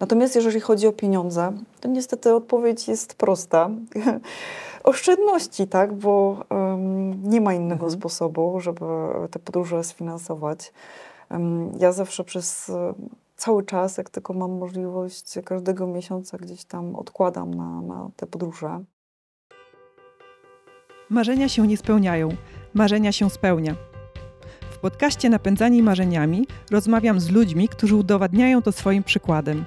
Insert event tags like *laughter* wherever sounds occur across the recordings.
Natomiast jeżeli chodzi o pieniądze, to niestety odpowiedź jest prosta. *laughs* Oszczędności, tak, bo um, nie ma innego mhm. sposobu, żeby te podróże sfinansować. Um, ja zawsze przez cały czas, jak tylko mam możliwość, każdego miesiąca gdzieś tam odkładam na, na te podróże. Marzenia się nie spełniają, marzenia się spełnia. W podcaście Napędzani Marzeniami rozmawiam z ludźmi, którzy udowadniają to swoim przykładem.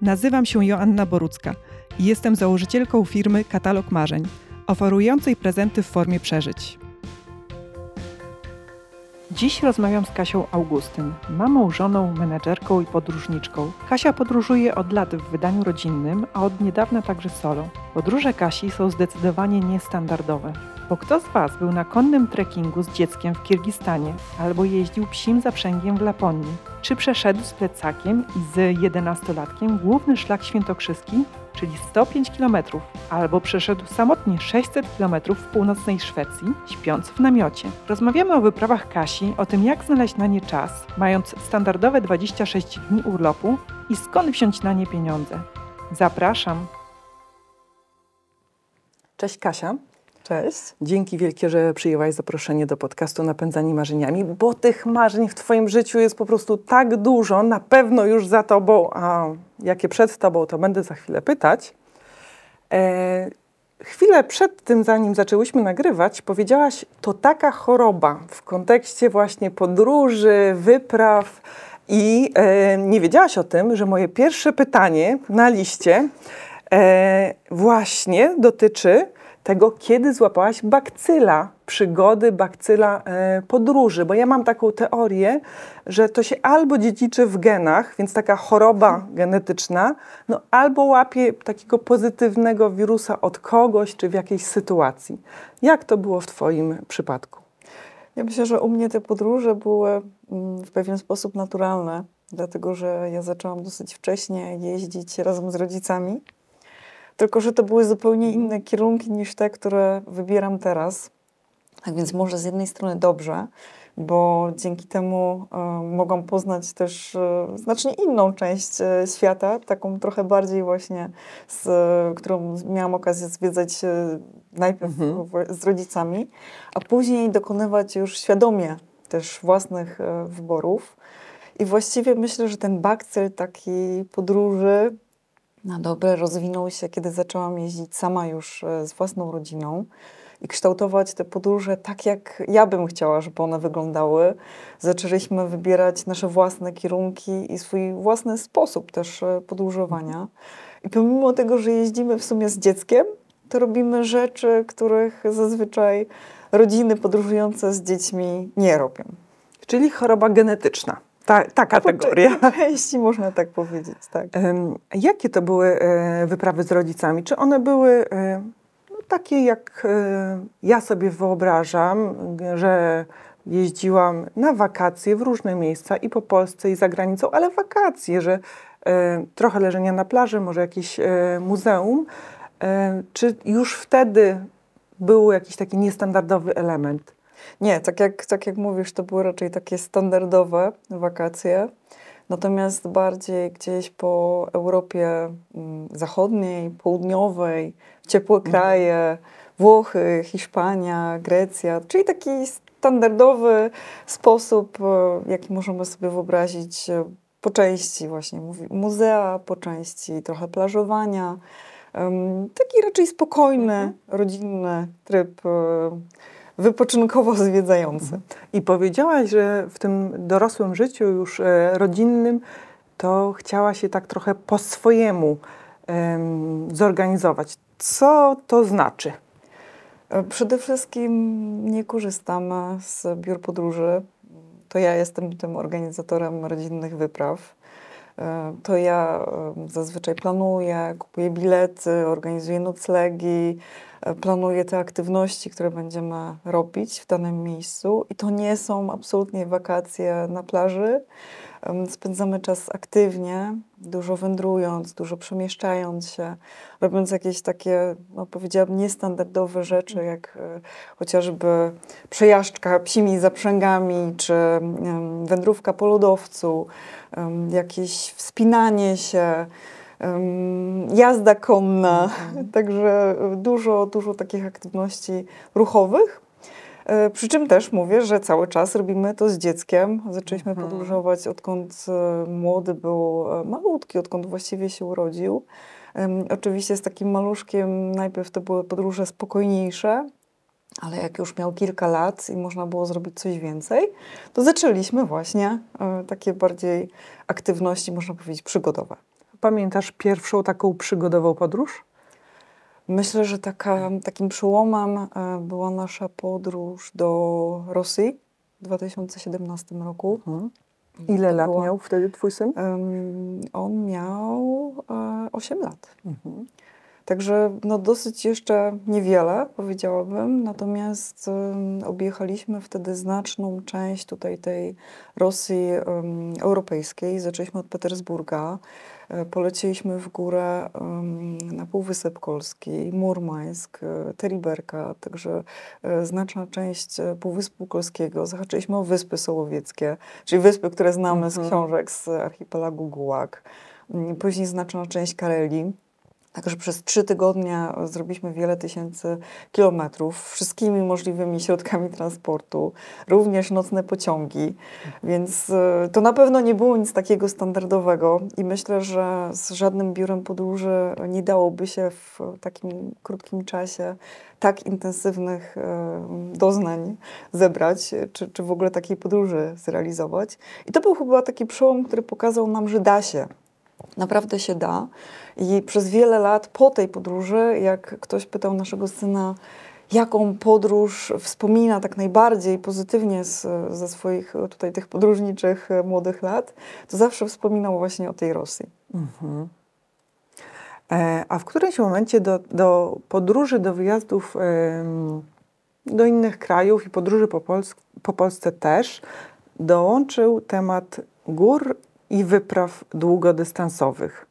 Nazywam się Joanna Borucka i jestem założycielką firmy Katalog Marzeń, oferującej prezenty w formie przeżyć. Dziś rozmawiam z Kasią Augustyn, mamą, żoną, menedżerką i podróżniczką. Kasia podróżuje od lat w wydaniu rodzinnym, a od niedawna także solo. Podróże Kasi są zdecydowanie niestandardowe. Bo kto z Was był na konnym trekkingu z dzieckiem w Kirgistanie albo jeździł psim zaprzęgiem w Laponii? Czy przeszedł z plecakiem i z jedenastolatkiem główny szlak świętokrzyski, czyli 105 km, albo przeszedł samotnie 600 km w północnej Szwecji, śpiąc w namiocie? Rozmawiamy o wyprawach Kasi, o tym jak znaleźć na nie czas, mając standardowe 26 dni urlopu i skąd wziąć na nie pieniądze. Zapraszam! Cześć Kasia. Cześć. Dzięki wielkie, że przyjęłaś zaproszenie do podcastu Napędzani Marzeniami, bo tych marzeń w Twoim życiu jest po prostu tak dużo, na pewno już za Tobą, a jakie przed Tobą, to będę za chwilę pytać. E, chwilę przed tym, zanim zaczęłyśmy nagrywać, powiedziałaś, to taka choroba w kontekście właśnie podróży, wypraw i e, nie wiedziałaś o tym, że moje pierwsze pytanie na liście e, właśnie dotyczy tego, kiedy złapałaś bakcyla, przygody, bakcyla e, podróży. Bo ja mam taką teorię, że to się albo dziedziczy w genach, więc taka choroba genetyczna, no albo łapie takiego pozytywnego wirusa od kogoś czy w jakiejś sytuacji. Jak to było w Twoim przypadku? Ja myślę, że u mnie te podróże były mm, w pewien sposób naturalne, dlatego że ja zaczęłam dosyć wcześnie jeździć razem z rodzicami. Tylko, że to były zupełnie inne kierunki niż te, które wybieram teraz. Tak więc może z jednej strony dobrze, bo dzięki temu y, mogłam poznać też y, znacznie inną część y, świata, taką trochę bardziej właśnie, z, którą miałam okazję zwiedzać najpierw mhm. z rodzicami, a później dokonywać już świadomie też własnych wyborów. I właściwie myślę, że ten bakcyl takiej podróży na dobre rozwinął się, kiedy zaczęłam jeździć sama już e, z własną rodziną i kształtować te podróże tak, jak ja bym chciała, żeby one wyglądały. Zaczęliśmy wybierać nasze własne kierunki i swój własny sposób też e, podróżowania. I pomimo tego, że jeździmy w sumie z dzieckiem, to robimy rzeczy, których zazwyczaj rodziny podróżujące z dziećmi nie robią. Czyli choroba genetyczna. Ta, ta kategoria. *laughs* Części można tak powiedzieć, tak. jakie to były e, wyprawy z rodzicami? Czy one były e, no, takie, jak e, ja sobie wyobrażam, że jeździłam na wakacje w różne miejsca i po Polsce, i za granicą, ale wakacje, że trochę leżenia na plaży, może jakieś muzeum. Czy już wtedy był jakiś taki niestandardowy element? Nie, tak jak, tak jak mówisz, to były raczej takie standardowe wakacje. Natomiast bardziej gdzieś po Europie mm, Zachodniej, Południowej, ciepłe mhm. kraje, Włochy, Hiszpania, Grecja, czyli taki standardowy sposób, e, jaki możemy sobie wyobrazić e, po części właśnie muzea, po części trochę plażowania. Taki raczej spokojny, mhm. rodzinny tryb e, wypoczynkowo *laughs* zwiedzający. I powiedziałaś, że w tym dorosłym życiu już e, rodzinnym to chciała się tak trochę po swojemu zorganizować. Co to znaczy? E, przede wszystkim nie korzystam z biur podróży. To ja jestem tym organizatorem rodzinnych wypraw. E, to ja zazwyczaj planuję, kupuję bilety, organizuję noclegi, e, planuję te aktywności, które będziemy robić w danym miejscu. I to nie są absolutnie wakacje na plaży. Spędzamy czas aktywnie, dużo wędrując, dużo przemieszczając się, robiąc jakieś takie, no powiedziałabym, niestandardowe rzeczy, jak e, chociażby przejażdżka psimi zaprzęgami, czy wędrówka po lodowcu, jakieś wspinanie się, jazda konna. Także e, dużo, dużo takich aktywności ruchowych. E, Przy czym też mówię, że cały czas robimy to z dzieckiem. Zaczęliśmy Mhm. podróżować odkąd e, młody był e, malutki, odkąd właściwie się urodził. Oczywiście z takim maluszkiem najpierw to były podróże spokojniejsze, ale jak już miał kilka lat i można było zrobić coś więcej, to zaczęliśmy właśnie takie bardziej aktywności, można powiedzieć, przygodowe. Pamiętasz pierwszą taką przygodową podróż? Myślę, że taka, takim przełomem e, była nasza podróż do Rosji w 2017 roku. Mhm. Ile To lat była- miał wtedy twój syn? Em, On miał e, 8 lat. Mhm. Także no, dosyć jeszcze niewiele, powiedziałabym. Natomiast objechaliśmy wtedy znaczną część tutaj tej Rosji em, europejskiej. Zaczęliśmy od Petersburga. E, Polecieliśmy w górę em, na Półwysep Kolski, Murmańsk, e, Teriberka, także e, znaczna część Półwyspu Kolskiego. Zahaczyliśmy o Wyspy Sołowieckie, czyli wyspy, które znamy z Mhm. książek z archipelagu Gułak. Mm, Później znaczna część Karelii. Także przez trzy tygodnie zrobiliśmy wiele tysięcy kilometrów wszystkimi możliwymi środkami transportu, również nocne pociągi, więc e, to na pewno nie było nic takiego standardowego i myślę, że z żadnym biurem podróży nie dałoby się w takim krótkim czasie tak intensywnych e, doznań zebrać, czy, czy w ogóle takiej podróży zrealizować. I to był chyba taki przełom, który pokazał nam, że da się. Naprawdę się da. I przez wiele lat po tej podróży, jak ktoś pytał naszego syna, jaką podróż wspomina tak najbardziej pozytywnie z, ze swoich e, tutaj tych podróżniczych e, młodych lat, to zawsze wspominał właśnie o tej Rosji. Mhm. E, a w którymś momencie do, do podróży, do wyjazdów em, do innych krajów i podróży po, Pols po Polsce też dołączył temat gór i wypraw długodystansowych.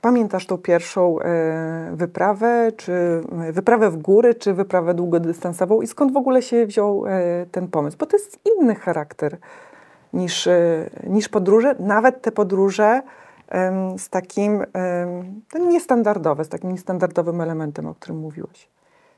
Pamiętasz tą pierwszą e, wyprawę, czy wyprawę w góry, czy wyprawę długodystansową i skąd w ogóle się wziął e, ten pomysł? Bo to jest inny charakter niż, e, niż podróże, nawet te podróże z takim niestandardowe, z takim niestandardowym elementem, o którym mówiłeś.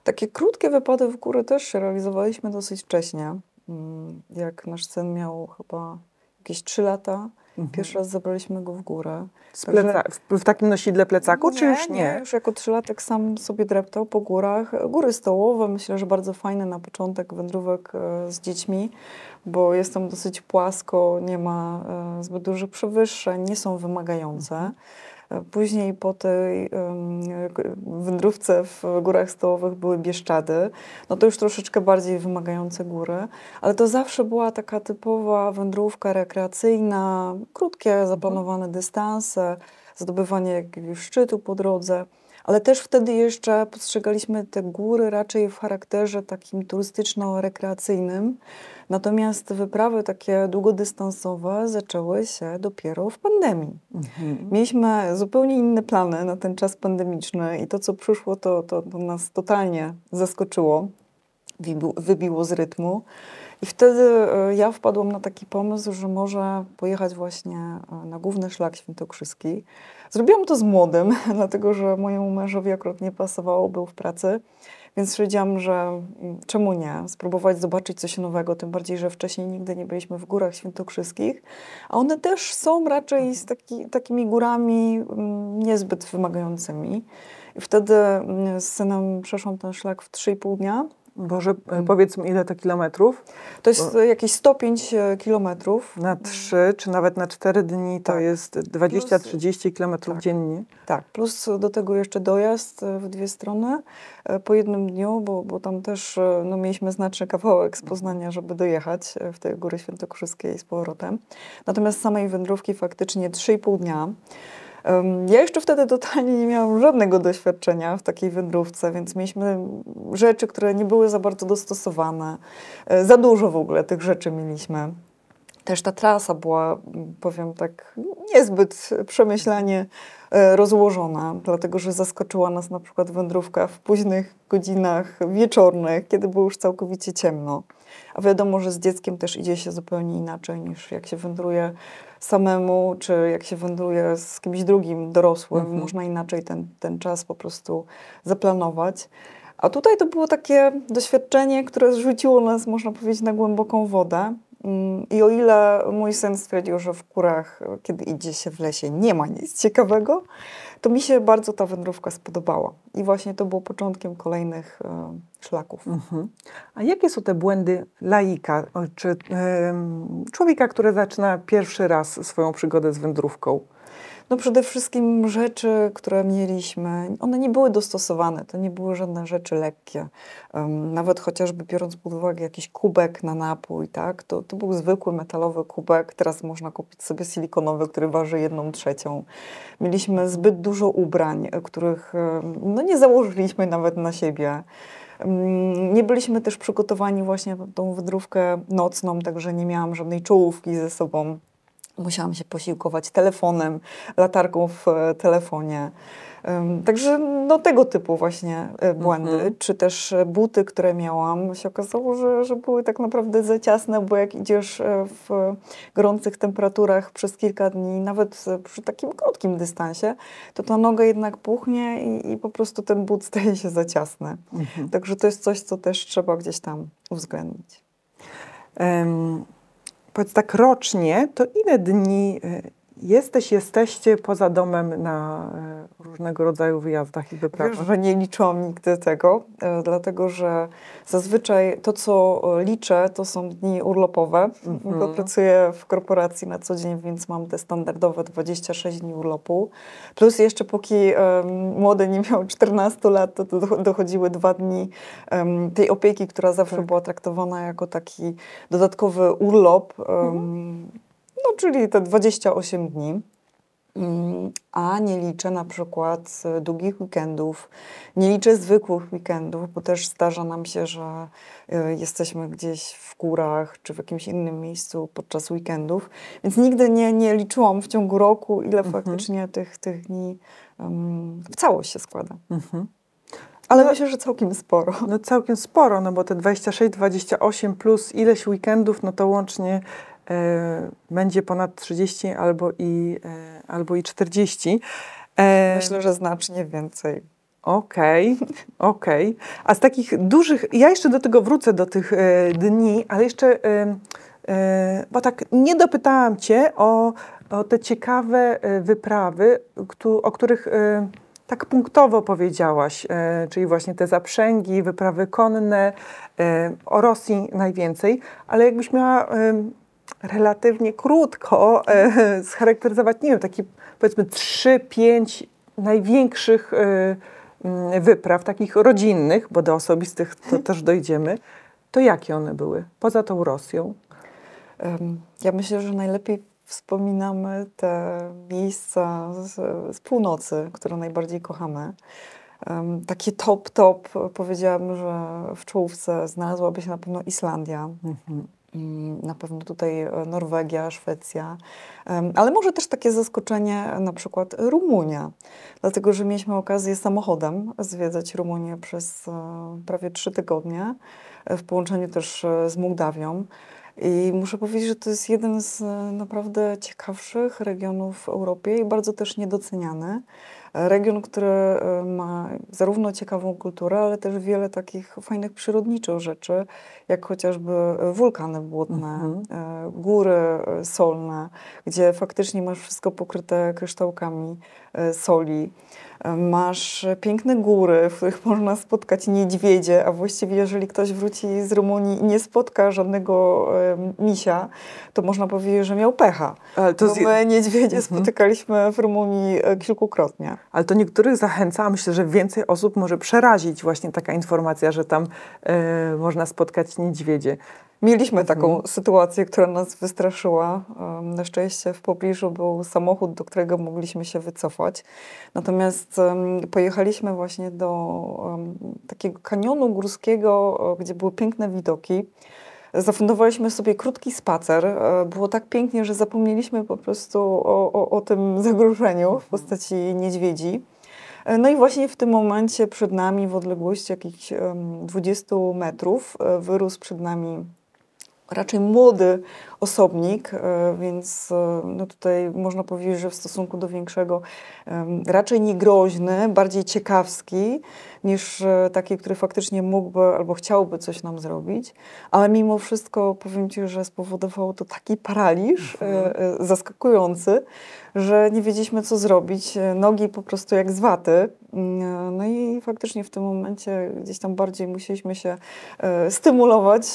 Takie krótkie wypady w góry też realizowaliśmy dosyć wcześnie. Mm, Jak nasz syn miał chyba jakieś 3 lata, pierwszy raz zabraliśmy go w górę. Także- w, takim nosidle plecaku, czy już nie? Już jako trzylatek sam sobie dreptał po górach. Góry stołowe, myślę, że bardzo fajne na początek wędrówek e, z dziećmi, bo jest tam dosyć płasko, nie ma e, zbyt dużych przewyższeń, nie są wymagające. Później po tej wędrówce w górach stołowych były Bieszczady. No to już troszeczkę bardziej wymagające góry, ale to zawsze była taka typowa wędrówka rekreacyjna, krótkie, zaplanowane dystanse, zdobywanie jakiegoś szczytu po drodze. Ale też wtedy jeszcze postrzegaliśmy te góry raczej w charakterze takim turystyczno-rekreacyjnym. Natomiast wyprawy takie długodystansowe zaczęły się dopiero w pandemii. Mhm. Mieliśmy zupełnie inne plany na ten czas pandemiczny i to, co przyszło, to, to, to nas totalnie zaskoczyło, wybiło, wybiło z rytmu. I wtedy e, ja wpadłam na taki pomysł, że może pojechać właśnie e, na główny szlak świętokrzyski. Zrobiłam to z młodym, *laughs* dlatego że mojemu mężowi akurat nie pasowało, był w pracy. Więc stwierdziłam, że czemu nie, spróbować zobaczyć coś nowego, tym bardziej, że wcześniej nigdy nie byliśmy w górach świętokrzyskich, a one też są raczej z taki, takimi górami mm, niezbyt wymagającymi. I wtedy mm, z synem przeszłam ten szlak w 3,5 dnia. Boże, e, powiedz mi, ile to kilometrów? To jest e, jakieś 105 kilometrów. Na trzy, czy nawet na cztery dni to Tak. jest 20-30 kilometrów tak. dziennie. Tak, plus do tego jeszcze dojazd e, w dwie strony e, po jednym dniu, bo, bo tam też e, no, mieliśmy znaczny kawałek z Poznania, żeby dojechać e, w te góry świętokrzyskie i z powrotem. Natomiast samej wędrówki faktycznie 3,5 dnia. Ja jeszcze wtedy totalnie nie miałam żadnego doświadczenia w takiej wędrówce, więc mieliśmy rzeczy, które nie były za bardzo dostosowane. E, za dużo w ogóle tych rzeczy mieliśmy. Też ta trasa była, powiem tak, niezbyt przemyślanie e, rozłożona, dlatego że zaskoczyła nas na przykład wędrówka w późnych godzinach wieczornych, kiedy było już całkowicie ciemno. A wiadomo, że z dzieckiem też idzie się zupełnie inaczej niż jak się wędruje samemu, czy jak się wędruje z kimś drugim, dorosłym. Mhm. Można inaczej ten, ten czas po prostu zaplanować. A tutaj to było takie doświadczenie, które zrzuciło nas, można powiedzieć, na głęboką wodę. Mm, I o ile mój syn stwierdził, że w kurach, kiedy idzie się w lesie, nie ma nic ciekawego, to mi się bardzo ta wędrówka spodobała. I właśnie to było początkiem kolejnych e, szlaków. Mhm. A jakie są te błędy laika, czy człowieka, który zaczyna pierwszy raz swoją przygodę z wędrówką? No przede wszystkim rzeczy, które mieliśmy, one nie były dostosowane, to nie były żadne rzeczy lekkie. Nawet chociażby biorąc pod uwagę jakiś kubek na napój, tak, to, to był zwykły metalowy kubek, teraz można kupić sobie silikonowy, który waży jedną trzecią. Mieliśmy zbyt dużo ubrań, których no, nie założyliśmy nawet na siebie. Nie byliśmy też przygotowani właśnie na tą wędrówkę nocną, także nie miałam żadnej czołówki ze sobą. Musiałam się posiłkować telefonem, latarką w e, telefonie. Także no, tego typu właśnie e, błędy, mhm. czy też e, buty, które miałam, się okazało, że, że były tak naprawdę za ciasne, bo jak idziesz w gorących temperaturach przez kilka dni, nawet przy takim krótkim dystansie, to ta noga jednak puchnie i, i po prostu ten but *laughs* staje się za ciasny. Mhm. Także to jest coś, co też trzeba gdzieś tam uwzględnić. Um powiedz tak rocznie, to ile dni y, Jesteś, jesteście poza domem na e, różnego rodzaju wyjazdach i wyprawach. Wiesz, że nie liczyłam nigdy tego, e, dlatego że zazwyczaj to, co liczę, to są dni urlopowe, mhm. bo pracuję w korporacji na co dzień, więc mam te standardowe 26 dni urlopu. Plus jeszcze póki um, młody nie miał 14 lat, to, dochodziły dwa dni um, tej opieki, która zawsze tak. była traktowana jako taki dodatkowy urlop. Um, mhm no czyli te 28 dni. Mm, a nie liczę na przykład e, długich weekendów, nie liczę zwykłych weekendów, bo też zdarza nam się, że e, jesteśmy gdzieś w górach czy w jakimś innym miejscu podczas weekendów, więc nigdy nie, nie liczyłam w ciągu roku, ile mhm. faktycznie tych, tych dni um, w całość się składa. Mhm. Ale no, myślę, że całkiem sporo. No całkiem sporo, no bo te 26, 28 plus ileś weekendów, no to łącznie będzie ponad 30 albo i, e, albo i 40. E, Myślę, że znacznie więcej. Okej, okay, okej. Okay. A z takich dużych, ja jeszcze do tego wrócę, do tych dni, ale jeszcze, bo tak nie dopytałam Cię o, o te ciekawe wyprawy, o których tak punktowo powiedziałaś, czyli właśnie te zaprzęgi, wyprawy konne, o Rosji najwięcej, ale jakbyś miała relatywnie krótko e, scharakteryzować, nie wiem, takie powiedzmy 3-5 największych e, mm, wypraw, takich rodzinnych, bo do osobistych to *laughs* też dojdziemy, to jakie one były, poza tą Rosją? Ja myślę, że najlepiej wspominamy te miejsca z, z północy, które najbardziej kochamy. Um, takie top, top, powiedziałabym, że w czołówce znalazłaby się na pewno Islandia. Mhm. Na pewno tutaj e, Norwegia, Szwecja, ale może też takie zaskoczenie na przykład Rumunia, dlatego że mieliśmy okazję samochodem zwiedzać Rumunię przez e, prawie trzy tygodnie, w połączeniu też e, z Mołdawią. I muszę powiedzieć, że to jest jeden z naprawdę ciekawszych regionów w Europie i bardzo też niedoceniany. Region, który e, ma zarówno ciekawą kulturę, ale też wiele takich fajnych przyrodniczych rzeczy, jak chociażby wulkany błotne, mhm. E, góry e, solne, gdzie faktycznie masz wszystko pokryte kryształkami soli. Masz piękne góry, w których można spotkać niedźwiedzie, a właściwie jeżeli ktoś wróci z Rumunii i nie spotka żadnego misia, to można powiedzieć, że miał pecha. Ale to z... my niedźwiedzie mhm. spotykaliśmy w Rumunii kilkukrotnie. Ale to niektórych zachęca, a myślę, że więcej osób może przerazić właśnie taka informacja, że tam e, można spotkać niedźwiedzie. Mieliśmy taką mhm. sytuację, która nas wystraszyła. Na szczęście w pobliżu był samochód, do którego mogliśmy się wycofać. Natomiast pojechaliśmy właśnie do takiego kanionu górskiego, gdzie były piękne widoki. Zafundowaliśmy sobie krótki spacer. E, było tak pięknie, że zapomnieliśmy po prostu o, o, o tym *laughs* zagrożeniu w postaci niedźwiedzi. E, no i właśnie w tym momencie przed nami, w odległości jakichś 20 metrów, e, wyrósł przed nami raczej młody osobnik, e, więc e, no tutaj można powiedzieć, że w stosunku do większego raczej nie groźny, bardziej ciekawski niż e, taki, który faktycznie mógłby albo chciałby coś nam zrobić, ale mimo wszystko powiem Ci, że spowodowało to taki paraliż mhm. zaskakujący, że nie wiedzieliśmy co zrobić, nogi po prostu jak z waty. Mm, no i faktycznie w tym momencie gdzieś tam bardziej musieliśmy się stymulować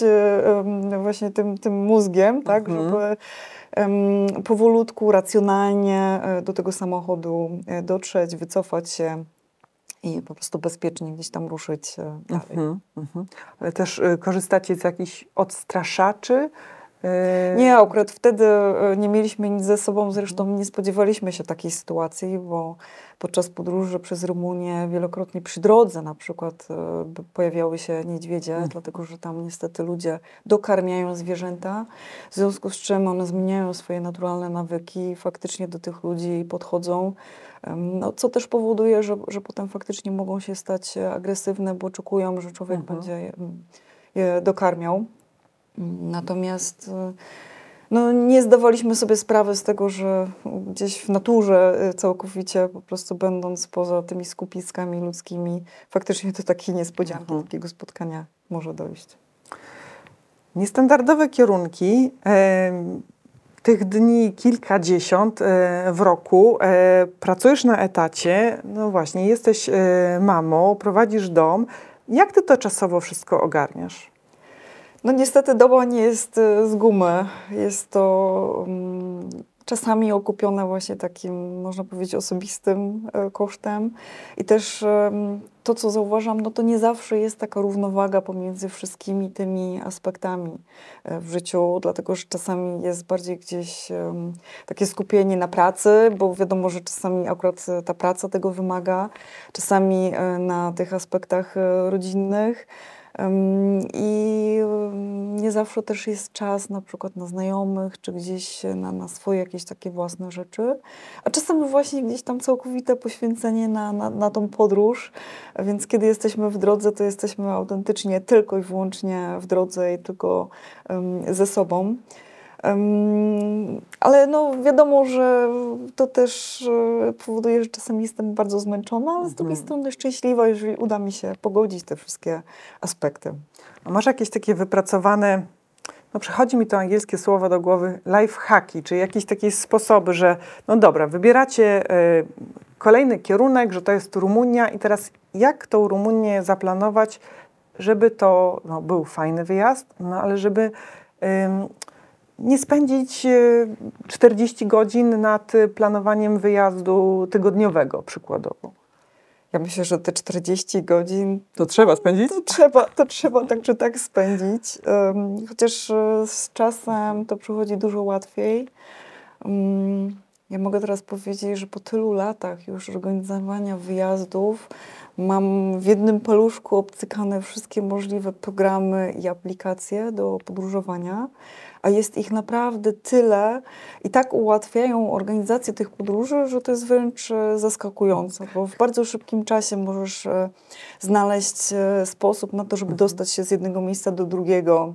właśnie tym, tym mózgiem, tak, mhm. żeby powolutku, racjonalnie e, do tego samochodu e, dotrzeć, wycofać się i po prostu bezpiecznie gdzieś tam ruszyć e, dalej. Mhm, mhm. Ale też korzystacie z jakichś odstraszaczy? Nie, akurat wtedy nie mieliśmy nic ze sobą, zresztą nie spodziewaliśmy się takiej sytuacji, bo podczas podróży przez Rumunię wielokrotnie przy drodze na przykład e, pojawiały się niedźwiedzie, mm. dlatego że tam niestety ludzie dokarmiają zwierzęta, w związku z czym one zmieniają swoje naturalne nawyki i faktycznie do tych ludzi podchodzą, no, co też powoduje, że, że potem faktycznie mogą się stać agresywne, bo oczekują, że człowiek mhm. będzie je, je dokarmiał. Natomiast e, no, nie zdawaliśmy sobie sprawy z tego, że gdzieś w naturze y, całkowicie, po prostu będąc poza tymi skupiskami ludzkimi, faktycznie do takiej niespodzianki, mhm. takiego spotkania może dojść. Niestandardowe kierunki, tych dni kilkadziesiąt e, w roku, e, pracujesz na etacie, no właśnie, jesteś e, mamą, prowadzisz dom. Jak ty to czasowo wszystko ogarniasz? No niestety doba nie jest e, z gumy. Jest to um, czasami okupione właśnie takim, można powiedzieć, osobistym e, kosztem. I też um, to, co zauważam, no to nie zawsze jest taka równowaga pomiędzy wszystkimi tymi aspektami e, w życiu, dlatego że czasami jest bardziej gdzieś um, takie skupienie na pracy, bo wiadomo, że czasami akurat ta praca tego wymaga, czasami na tych aspektach rodzinnych. I nie zawsze też jest czas na przykład na znajomych, czy gdzieś na, na swoje jakieś takie własne rzeczy. A czasem właśnie gdzieś tam całkowite poświęcenie na, na, na tą podróż. Więc kiedy jesteśmy w drodze, to jesteśmy autentycznie tylko i wyłącznie w drodze i tylko um, ze sobą. Ale no wiadomo, że to też e, powoduje, że czasem jestem bardzo zmęczona, ale z drugiej mhm. strony szczęśliwa, jeżeli uda mi się pogodzić te wszystkie aspekty. A masz jakieś takie wypracowane, no przychodzi mi to angielskie słowo do głowy, life hacki, czy jakieś takie sposoby, że no dobra, wybieracie y, kolejny kierunek, że to jest Rumunia i teraz jak tą Rumunię zaplanować, żeby to no, był fajny wyjazd, no ale żeby... Nie spędzić 40 e, godzin nad planowaniem wyjazdu tygodniowego przykładowo. Ja myślę, że te 40 godzin. To trzeba spędzić? To trzeba, to trzeba tak czy tak spędzić. Chociaż e, z czasem to przychodzi dużo łatwiej. Um, ja mogę teraz powiedzieć, że po tylu latach już organizowania wyjazdów mam w jednym paluszku obcykane wszystkie możliwe programy i aplikacje do podróżowania a jest ich naprawdę tyle i tak ułatwiają organizację tych podróży, że to jest wręcz e, zaskakujące, bo w bardzo szybkim czasie możesz e, znaleźć e, sposób na to, żeby mhm. dostać się z jednego miejsca do drugiego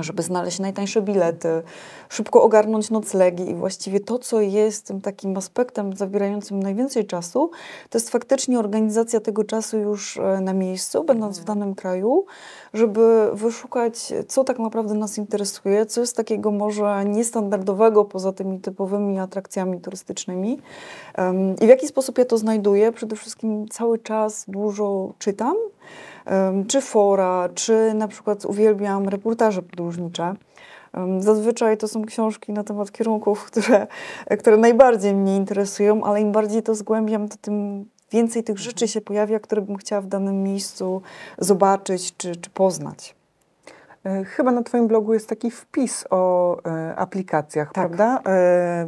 żeby znaleźć najtańsze bilety, szybko ogarnąć noclegi i właściwie to, co jest tym takim aspektem zabierającym najwięcej czasu, to jest faktycznie organizacja tego czasu już e, na miejscu, będąc w mhm. danym kraju, żeby wyszukać, co tak naprawdę nas interesuje, co jest takiego może niestandardowego poza tymi typowymi atrakcjami turystycznymi i w jaki sposób ja to znajduję. Przede wszystkim cały czas dużo czytam, czy fora, czy na przykład uwielbiam reportaże podróżnicze. Zazwyczaj to są książki na temat kierunków, które, które najbardziej mnie interesują, ale im bardziej to zgłębiam, to tym więcej tych rzeczy się pojawia, które bym chciała w danym miejscu zobaczyć czy, czy poznać. E, chyba na Twoim blogu jest taki wpis o e, aplikacjach, Tak. prawda? E,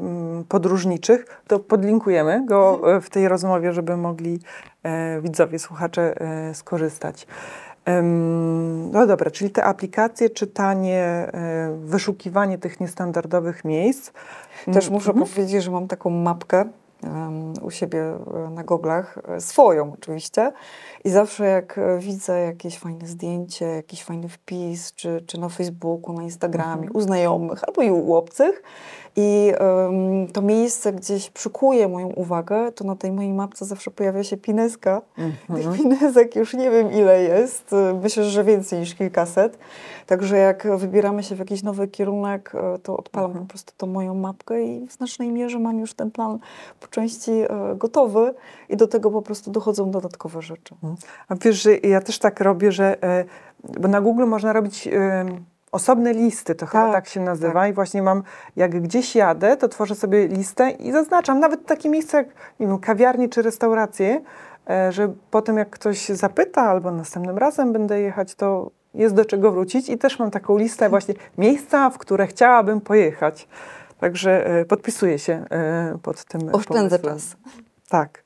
podróżniczych. To podlinkujemy go Mhm. w tej rozmowie, żeby mogli widzowie, słuchacze skorzystać. No dobra, czyli te aplikacje, czytanie, wyszukiwanie tych niestandardowych miejsc. Też muszę Mhm. powiedzieć, że mam taką mapkę u siebie e, na goglach, e, swoją oczywiście. I zawsze jak e, widzę jakieś fajne zdjęcie, jakiś fajny wpis, czy, czy na Facebooku, na Instagramie, Mhm. u znajomych albo i u obcych, i to miejsce gdzieś przykuje moją uwagę, to na tej mojej mapce zawsze pojawia się pineska. Tych Mhm. pinesek już nie wiem ile jest, myślę, że więcej niż kilkaset. Także jak wybieramy się w jakiś nowy kierunek, e, to odpalam Mhm. po prostu tą moją mapkę i w znacznej mierze mam już ten plan po części e, gotowy i do tego po prostu dochodzą dodatkowe rzeczy. A wiesz, że ja też tak robię, że e, bo na Google można robić osobne listy, to chyba Tak, tak się nazywa i właśnie mam, jak gdzieś jadę, to tworzę sobie listę i zaznaczam nawet takie miejsca jak nie wiem, kawiarnie czy restauracje, e, że potem jak ktoś zapyta albo następnym razem będę jechać, to jest do czego wrócić i też mam taką listę właśnie miejsca, w które chciałabym pojechać. Także e, podpisuję się e, pod tym Oszczędzę pomysłem. czas. Tak.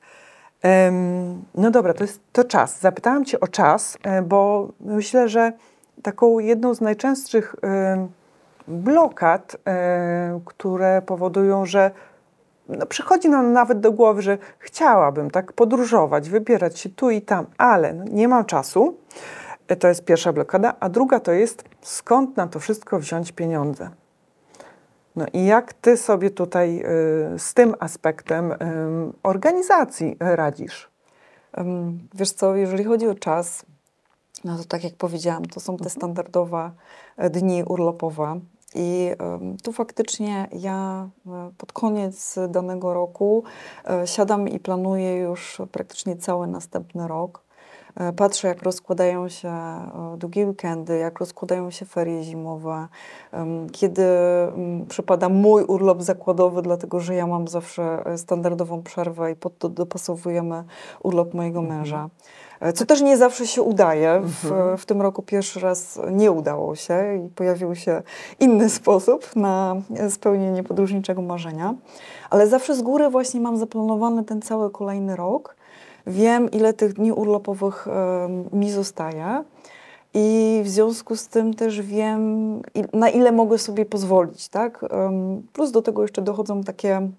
No dobra, to jest to czas. Zapytałam Cię o czas, bo myślę, że taką jedną z najczęstszych em, blokad, e, które powodują, że no, przychodzi nam nawet do głowy, że chciałabym tak podróżować, wybierać się tu i tam, ale no, nie mam czasu. E, To jest pierwsza blokada, a druga to jest skąd na to wszystko wziąć pieniądze. No i jak ty sobie tutaj y, z tym aspektem ym, organizacji radzisz? Wiesz co, jeżeli chodzi o czas, no to tak jak powiedziałam, to są Mhm. te standardowe e, dni urlopowe. I tu faktycznie ja e, pod koniec danego roku e, siadam i planuję już praktycznie cały następny rok. Patrzę, jak rozkładają się długie weekendy, jak rozkładają się ferie zimowe, kiedy przypada mój urlop zakładowy, dlatego że ja mam zawsze standardową przerwę i pod to dopasowujemy urlop mojego męża. E, Co też nie zawsze się udaje. W, w tym roku pierwszy raz nie udało się i pojawił się inny sposób na spełnienie podróżniczego marzenia. Ale zawsze z góry właśnie mam zaplanowany ten cały kolejny rok. Wiem, ile tych dni urlopowych em, mi zostaje. I w związku z tym też wiem, na ile mogę sobie pozwolić, tak? Plus do tego jeszcze dochodzą takie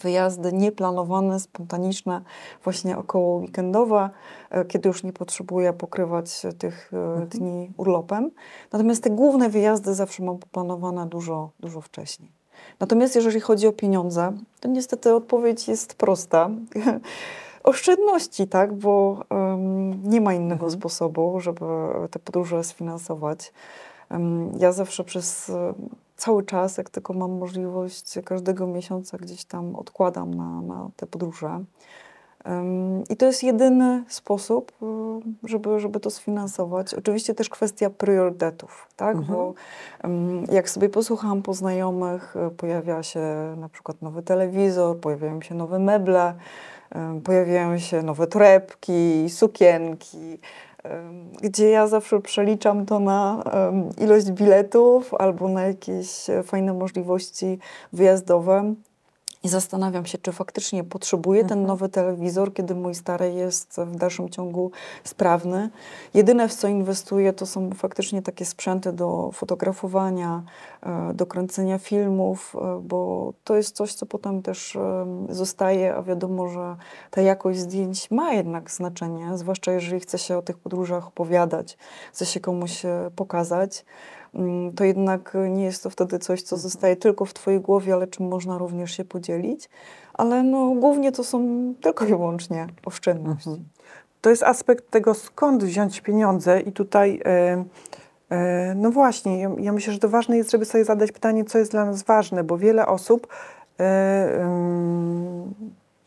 wyjazdy nieplanowane, spontaniczne, właśnie około weekendowe, e, kiedy już nie potrzebuję pokrywać tych e, dni urlopem. Natomiast te główne wyjazdy zawsze mam poplanowane dużo, dużo wcześniej. Natomiast jeżeli chodzi o pieniądze, to niestety odpowiedź jest prosta. *laughs* Oszczędności, tak, bo em, nie ma innego sposobu, żeby te podróże sfinansować. Em, ja zawsze przez cały czas, jak tylko mam możliwość, każdego miesiąca gdzieś tam odkładam na, na te podróże. I to jest jedyny sposób, y, żeby, żeby to sfinansować. Oczywiście też kwestia priorytetów, tak? Mhm. Bo jak sobie posłucham po znajomych, y, pojawia się na przykład nowy telewizor, pojawiają się nowe meble, pojawiają się nowe torebki, sukienki, gdzie ja zawsze przeliczam to na ilość biletów albo na jakieś fajne możliwości wyjazdowe. I zastanawiam się, czy faktycznie potrzebuję ten Mhm. nowy telewizor, kiedy mój stary jest w dalszym ciągu sprawny. Jedyne, w co inwestuję, to są faktycznie takie sprzęty do fotografowania, e, do kręcenia filmów, e, bo to jest coś, co potem też zostaje, a wiadomo, że ta jakość zdjęć ma jednak znaczenie, zwłaszcza jeżeli chce się o tych podróżach opowiadać, chce się komuś e, pokazać to jednak nie jest to wtedy coś, co zostaje tylko w Twojej głowie, ale czym można również się podzielić. Ale no, głównie to są tylko i wyłącznie oszczędności. To jest aspekt tego, skąd wziąć pieniądze i tutaj, e, e, no właśnie, ja, ja myślę, że to ważne jest, żeby sobie zadać pytanie, co jest dla nas ważne, bo wiele osób, e,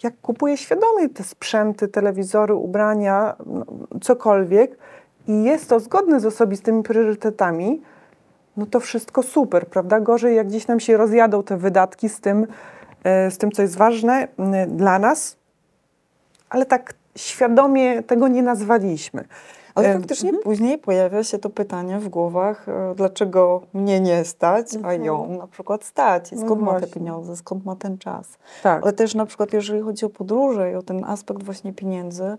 jak kupuje świadomie te sprzęty, telewizory, ubrania, no, cokolwiek i jest to zgodne z osobistymi priorytetami, no to wszystko super, prawda? Gorzej, jak gdzieś nam się rozjadą te wydatki z tym, e, z tym co jest ważne m, dla nas, ale tak świadomie tego nie nazwaliśmy. Ale faktycznie mhm. później pojawia się to pytanie w głowach, e, dlaczego mnie nie stać, a mhm. ją na przykład stać. I no skąd no ma te pieniądze, skąd ma ten czas. Tak. Ale też na przykład jeżeli chodzi o podróże i o ten aspekt właśnie pieniędzy,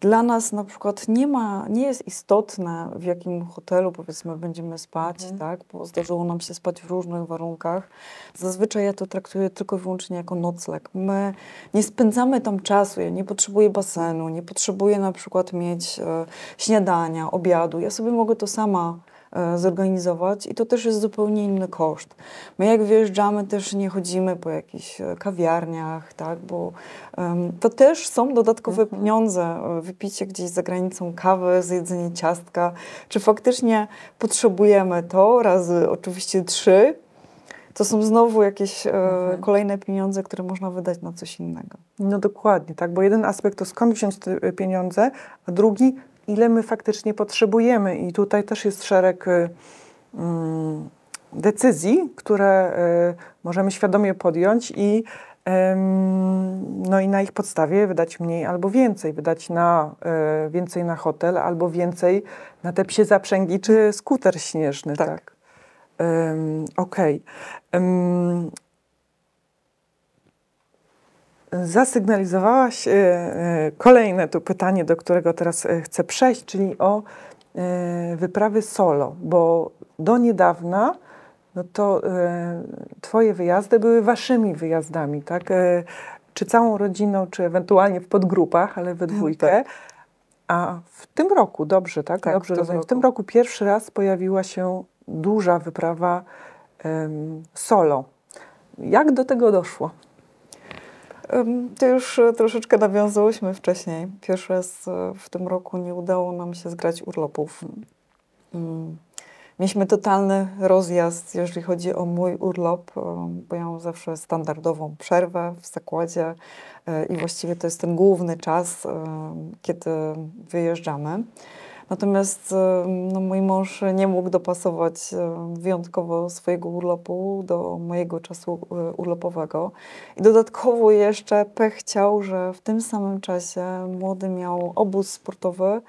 dla nas na przykład nie ma, nie jest istotne w jakim hotelu powiedzmy będziemy spać, mhm. tak, bo zdarzyło nam się spać w różnych warunkach. Zazwyczaj ja to traktuję tylko i wyłącznie jako nocleg. My nie spędzamy tam czasu, ja nie potrzebuję basenu, nie potrzebuję na przykład mieć e, śniadania, obiadu. Ja sobie mogę to sama zorganizować i to też jest zupełnie inny koszt. My jak wyjeżdżamy też nie chodzimy po jakichś e, kawiarniach, tak, bo um, to też są dodatkowe mhm. pieniądze. E, wypicie gdzieś za granicą kawy, zjedzenie ciastka. Czy faktycznie potrzebujemy to razy oczywiście trzy, to są znowu jakieś mhm. kolejne pieniądze, które można wydać na coś innego. No dokładnie, tak, bo jeden aspekt to skąd wziąć te pieniądze, a drugi ile my faktycznie potrzebujemy. I tutaj też jest szereg y, mm, decyzji, które y, możemy świadomie podjąć i no i na ich podstawie wydać mniej albo więcej, wydać na, y, więcej na hotel albo więcej na te psie zaprzęgi czy skuter śnieżny. Tak. tak. Um, Okej. Okay. Um, zasygnalizowałaś e, e, kolejne tu pytanie, do którego teraz e, chcę przejść, czyli o wyprawy solo, bo do niedawna no to twoje wyjazdy były waszymi wyjazdami, tak? Czy całą rodziną, czy ewentualnie w podgrupach, ale we dwójkę. Tak. A w tym roku, dobrze, tak? tak dobrze w rozumiem. W tym roku pierwszy raz pojawiła się duża wyprawa solo. Jak do tego doszło? To już e, troszeczkę nawiązałyśmy wcześniej. Pierwszy raz e, w tym roku nie udało nam się zgrać urlopów. Mm. Mieliśmy totalny rozjazd, jeżeli chodzi o mój urlop, e, bo ja mam zawsze standardową przerwę w zakładzie i właściwie to jest ten główny czas, kiedy wyjeżdżamy. Natomiast no, mój mąż nie mógł dopasować wyjątkowo swojego urlopu do mojego czasu e, urlopowego. I dodatkowo jeszcze pech chciał, że w tym samym czasie młody miał obóz sportowy,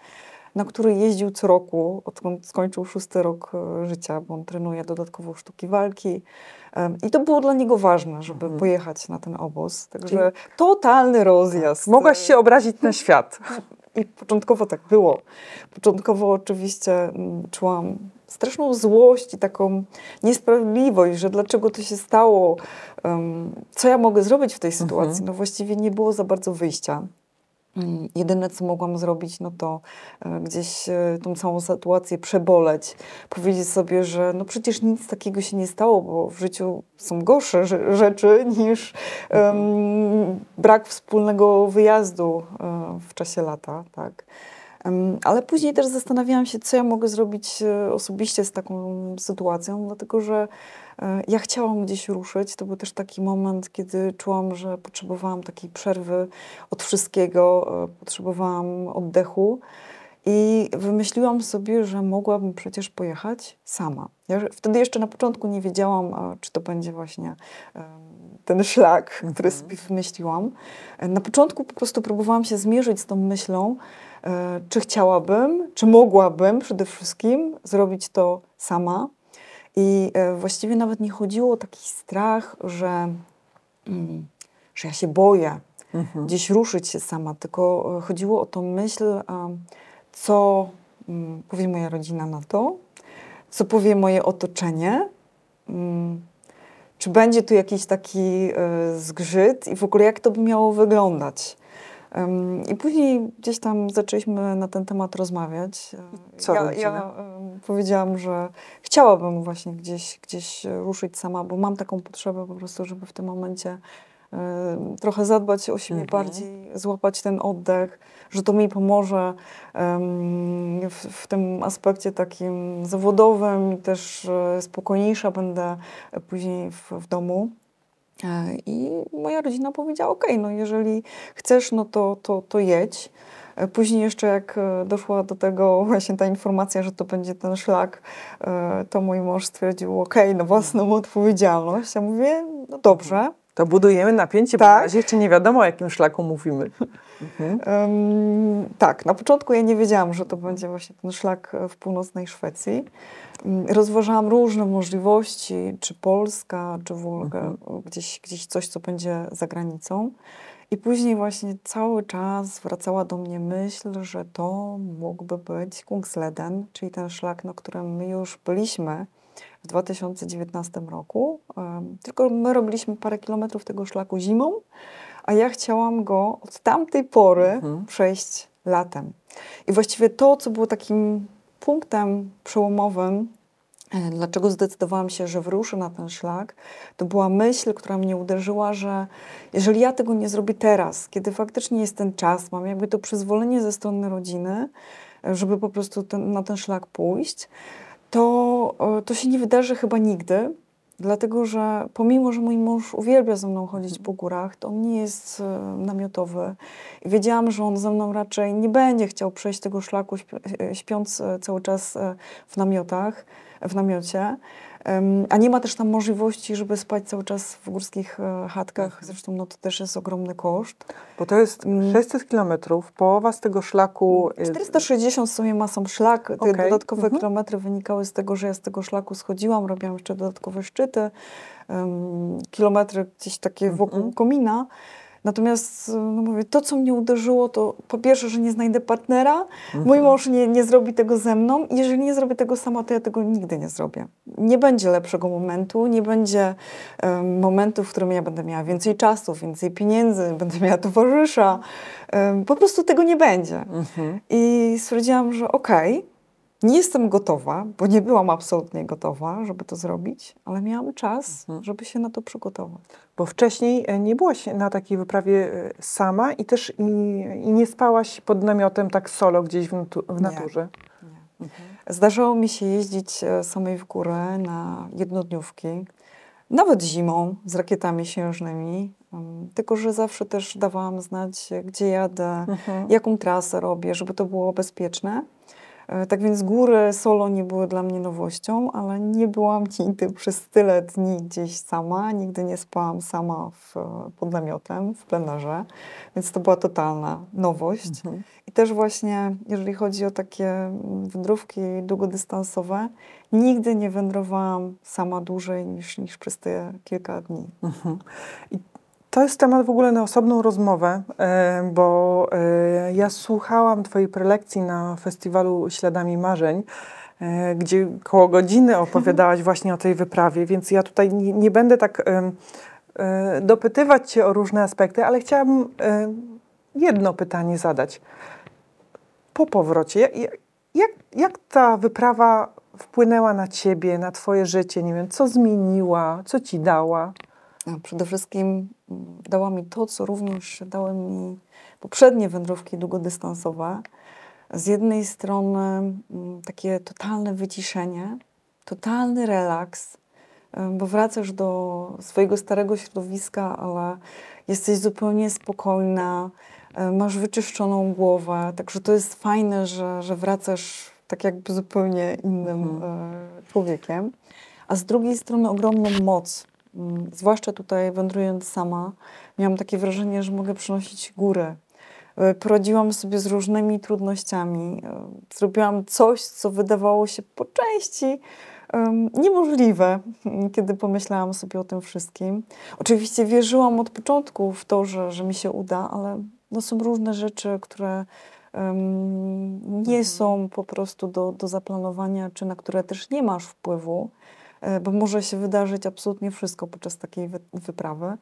na który jeździł co roku, odkąd skończył szósty rok e, życia, bo on trenuje dodatkowo sztuki walki. I to było dla niego ważne, żeby mhm. pojechać na ten obóz. Także totalny rozjazd. Mogłaś się obrazić na świat. *laughs* I początkowo tak było. Początkowo oczywiście mm, czułam straszną złość i taką niesprawiedliwość, że dlaczego to się stało, um, co ja mogę zrobić w tej mhm. sytuacji. No właściwie nie było za bardzo wyjścia. Mm, jedyne, co mogłam zrobić, no to e, gdzieś e, tą całą sytuację przeboleć, powiedzieć sobie, że no przecież nic takiego się nie stało, bo w życiu są gorsze rzeczy niż um, brak wspólnego wyjazdu um, w czasie lata, tak. Ale później też zastanawiałam się, co ja mogę zrobić osobiście z taką sytuacją, dlatego że ja chciałam gdzieś ruszyć. To był też taki moment, kiedy czułam, że potrzebowałam takiej przerwy od wszystkiego, e, potrzebowałam oddechu. I wymyśliłam sobie, że mogłabym przecież pojechać sama. Ja wtedy jeszcze na początku nie wiedziałam, czy to będzie właśnie ten szlak, który mhm. sobie wymyśliłam. E, na początku po prostu próbowałam się zmierzyć z tą myślą, e, czy chciałabym, czy mogłabym przede wszystkim zrobić to sama. I e, właściwie nawet nie chodziło o taki strach, że, mm, że ja się boję mhm. gdzieś ruszyć się sama, tylko e, chodziło o tą myśl, co mm, powie moja rodzina na to, co powie moje otoczenie, mm, czy będzie tu jakiś taki e, zgrzyt i w ogóle jak to by miało wyglądać. I później gdzieś tam zaczęliśmy na ten temat rozmawiać. Co ja, ja powiedziałam, że chciałabym właśnie gdzieś, gdzieś ruszyć sama, bo mam taką potrzebę po prostu, żeby w tym momencie trochę zadbać o siebie mhm. bardziej, złapać ten oddech, że to mi pomoże w, w, tym aspekcie takim zawodowym i też e, spokojniejsza będę później w, w domu. E, I moja rodzina powiedziała: OK, no jeżeli chcesz, no to, to, to jedź. E, później jeszcze jak e, doszła do tego właśnie ta informacja, że to będzie ten szlak, to mój mąż stwierdził, ok, na własną odpowiedzialność. Ja mówię, no dobrze. To budujemy napięcie, tak? bo na razie jeszcze nie wiadomo o jakim szlaku mówimy. Mhm. Um, tak, na początku ja nie wiedziałam, że to będzie właśnie ten szlak w północnej Szwecji. Rozważałam różne możliwości, czy Polska, czy Wolga, mhm. gdzieś, gdzieś coś, co będzie za granicą. I później właśnie cały czas wracała do mnie myśl, że to mógłby być Kungsleden, czyli ten szlak, na którym my już byliśmy w 2019 roku. Tylko my robiliśmy parę kilometrów tego szlaku zimą, a ja chciałam go od tamtej pory mhm. przejść latem. I właściwie to, co było takim punktem przełomowym E, dlaczego zdecydowałam się, że wruszę na ten szlak? To była myśl, która mnie uderzyła, że jeżeli ja tego nie zrobię teraz, kiedy faktycznie jest ten czas, mam jakby to przyzwolenie ze strony rodziny, e, żeby po prostu ten, na ten szlak pójść, to, e, to się nie wydarzy chyba nigdy, dlatego że pomimo, że mój mąż uwielbia ze mną chodzić po górach, to on nie jest namiotowy. I wiedziałam, że on ze mną raczej nie będzie chciał przejść tego szlaku śpiąc cały czas w namiotach w namiocie. A nie ma też tam możliwości, żeby spać cały czas w górskich e, chatkach. Mhm. Zresztą no, to też jest ogromny koszt. Bo to jest 600 mm. kilometrów, połowa z tego szlaku... 460 w sumie ma sam szlak. Te okay. dodatkowe mhm. kilometry wynikały z tego, że ja z tego szlaku schodziłam, robiłam jeszcze dodatkowe szczyty, um, kilometry gdzieś takie wokół mhm. komina. Natomiast no mówię, to, co mnie uderzyło, to po pierwsze, że nie znajdę partnera, mhm. mój mąż nie, nie zrobi tego ze mną. Jeżeli nie zrobię tego sama, to ja tego nigdy nie zrobię. Nie będzie lepszego momentu, nie będzie um, momentu, w którym ja będę miała więcej czasu, więcej pieniędzy, *laughs* będę miała towarzysza. Um, po prostu tego nie będzie. Mhm. I stwierdziłam, że okej, okay, nie jestem gotowa, bo nie byłam absolutnie gotowa, żeby to zrobić, ale miałam czas, mhm. żeby się na to przygotować. Bo wcześniej e, nie byłaś na takiej wyprawie e, sama i też i, i nie spałaś pod namiotem tak solo gdzieś w, w naturze. Nie. nie. Mhm. Zdarzało mi się jeździć e, samej w górę na jednodniówki, nawet zimą z rakietami śnieżnymi, tylko że zawsze też dawałam znać, gdzie jadę, mhm. jaką trasę robię, żeby to było bezpieczne. E, tak więc góry solo nie były dla mnie nowością, ale nie byłam *laughs* nigdy przez tyle dni gdzieś sama. Nigdy nie spałam sama w, pod namiotem, w plenerze, więc to była totalna nowość. Mhm. I też właśnie, jeżeli chodzi o takie wędrówki długodystansowe, nigdy nie wędrowałam sama dłużej niż, niż przez te kilka dni. Mhm. I to jest temat w ogóle na osobną rozmowę, e, bo e, ja słuchałam Twojej prelekcji na festiwalu Śladami Marzeń, e, gdzie koło godziny opowiadałaś właśnie o tej wyprawie, więc ja tutaj nie, będę tak dopytywać Cię o różne aspekty, ale chciałabym jedno pytanie zadać. Po powrocie, jak, jak, jak ta wyprawa wpłynęła na Ciebie, na Twoje życie? Nie wiem, co zmieniła, co Ci dała? Przede wszystkim mm, dała mi to, co również dały mi poprzednie wędrówki długodystansowe. Z jednej strony mm, takie totalne wyciszenie, totalny relaks, bo wracasz do swojego starego środowiska, ale jesteś zupełnie spokojna, masz wyczyszczoną głowę, także to jest fajne, że, że wracasz tak jakby zupełnie innym mhm. E, człowiekiem. A z drugiej strony ogromną moc, zwłaszcza tutaj wędrując sama, miałam takie wrażenie, że mogę przynosić górę. E, poradziłam sobie z różnymi trudnościami. E, zrobiłam coś, co wydawało się po części niemożliwe, *laughs* kiedy pomyślałam sobie o tym wszystkim. Oczywiście wierzyłam od początku w to, że, że mi się uda, ale no, są różne rzeczy, które um, nie mhm. są po prostu do, do zaplanowania, czy na które też nie masz wpływu. E, bo może się wydarzyć absolutnie wszystko podczas takiej wyprawy.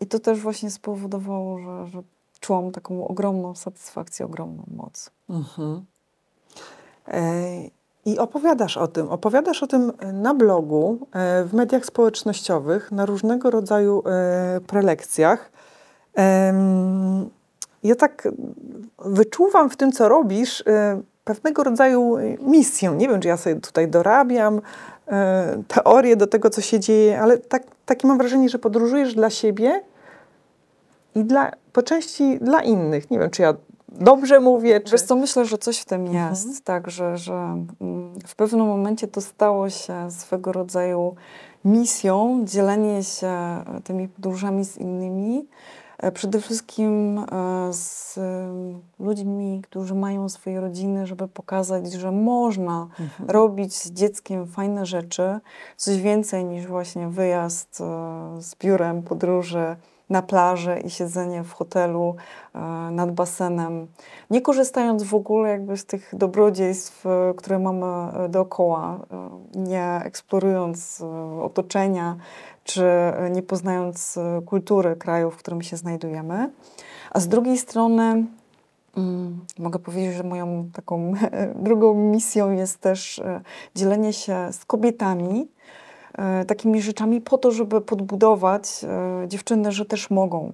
I to też właśnie spowodowało, że, że czułam taką ogromną satysfakcję, ogromną moc. Mhm. E, I opowiadasz o tym. Opowiadasz o tym na blogu, e, w mediach społecznościowych, na różnego rodzaju prelekcjach. Ja tak wyczuwam w tym, co robisz, pewnego rodzaju misję. Nie wiem, czy ja sobie tutaj dorabiam, E, teorie do tego, co się dzieje, ale tak, takie mam wrażenie, że podróżujesz dla siebie i dla, po części dla innych. Nie wiem, czy ja dobrze mówię. Czy... Wiesz co, myślę, że coś w tym mhm. jest, tak, że, że mm, w pewnym momencie to stało się swego rodzaju misją, dzielenie się tymi podróżami z innymi, przede wszystkim e, z ludźmi, którzy mają swoje rodziny, żeby pokazać, że można mhm. robić z dzieckiem fajne rzeczy, coś więcej niż właśnie wyjazd z biurem, podróże na plaży i siedzenie w hotelu nad basenem, nie korzystając w ogóle jakby z tych dobrodziejstw, które mamy dookoła, nie eksplorując otoczenia, czy nie poznając e, kultury kraju, w którym się znajdujemy. A z drugiej strony mm, mogę powiedzieć, że moją taką *laughs* drugą misją jest też e, dzielenie się z kobietami e, takimi rzeczami po to, żeby podbudować dziewczyny, że też mogą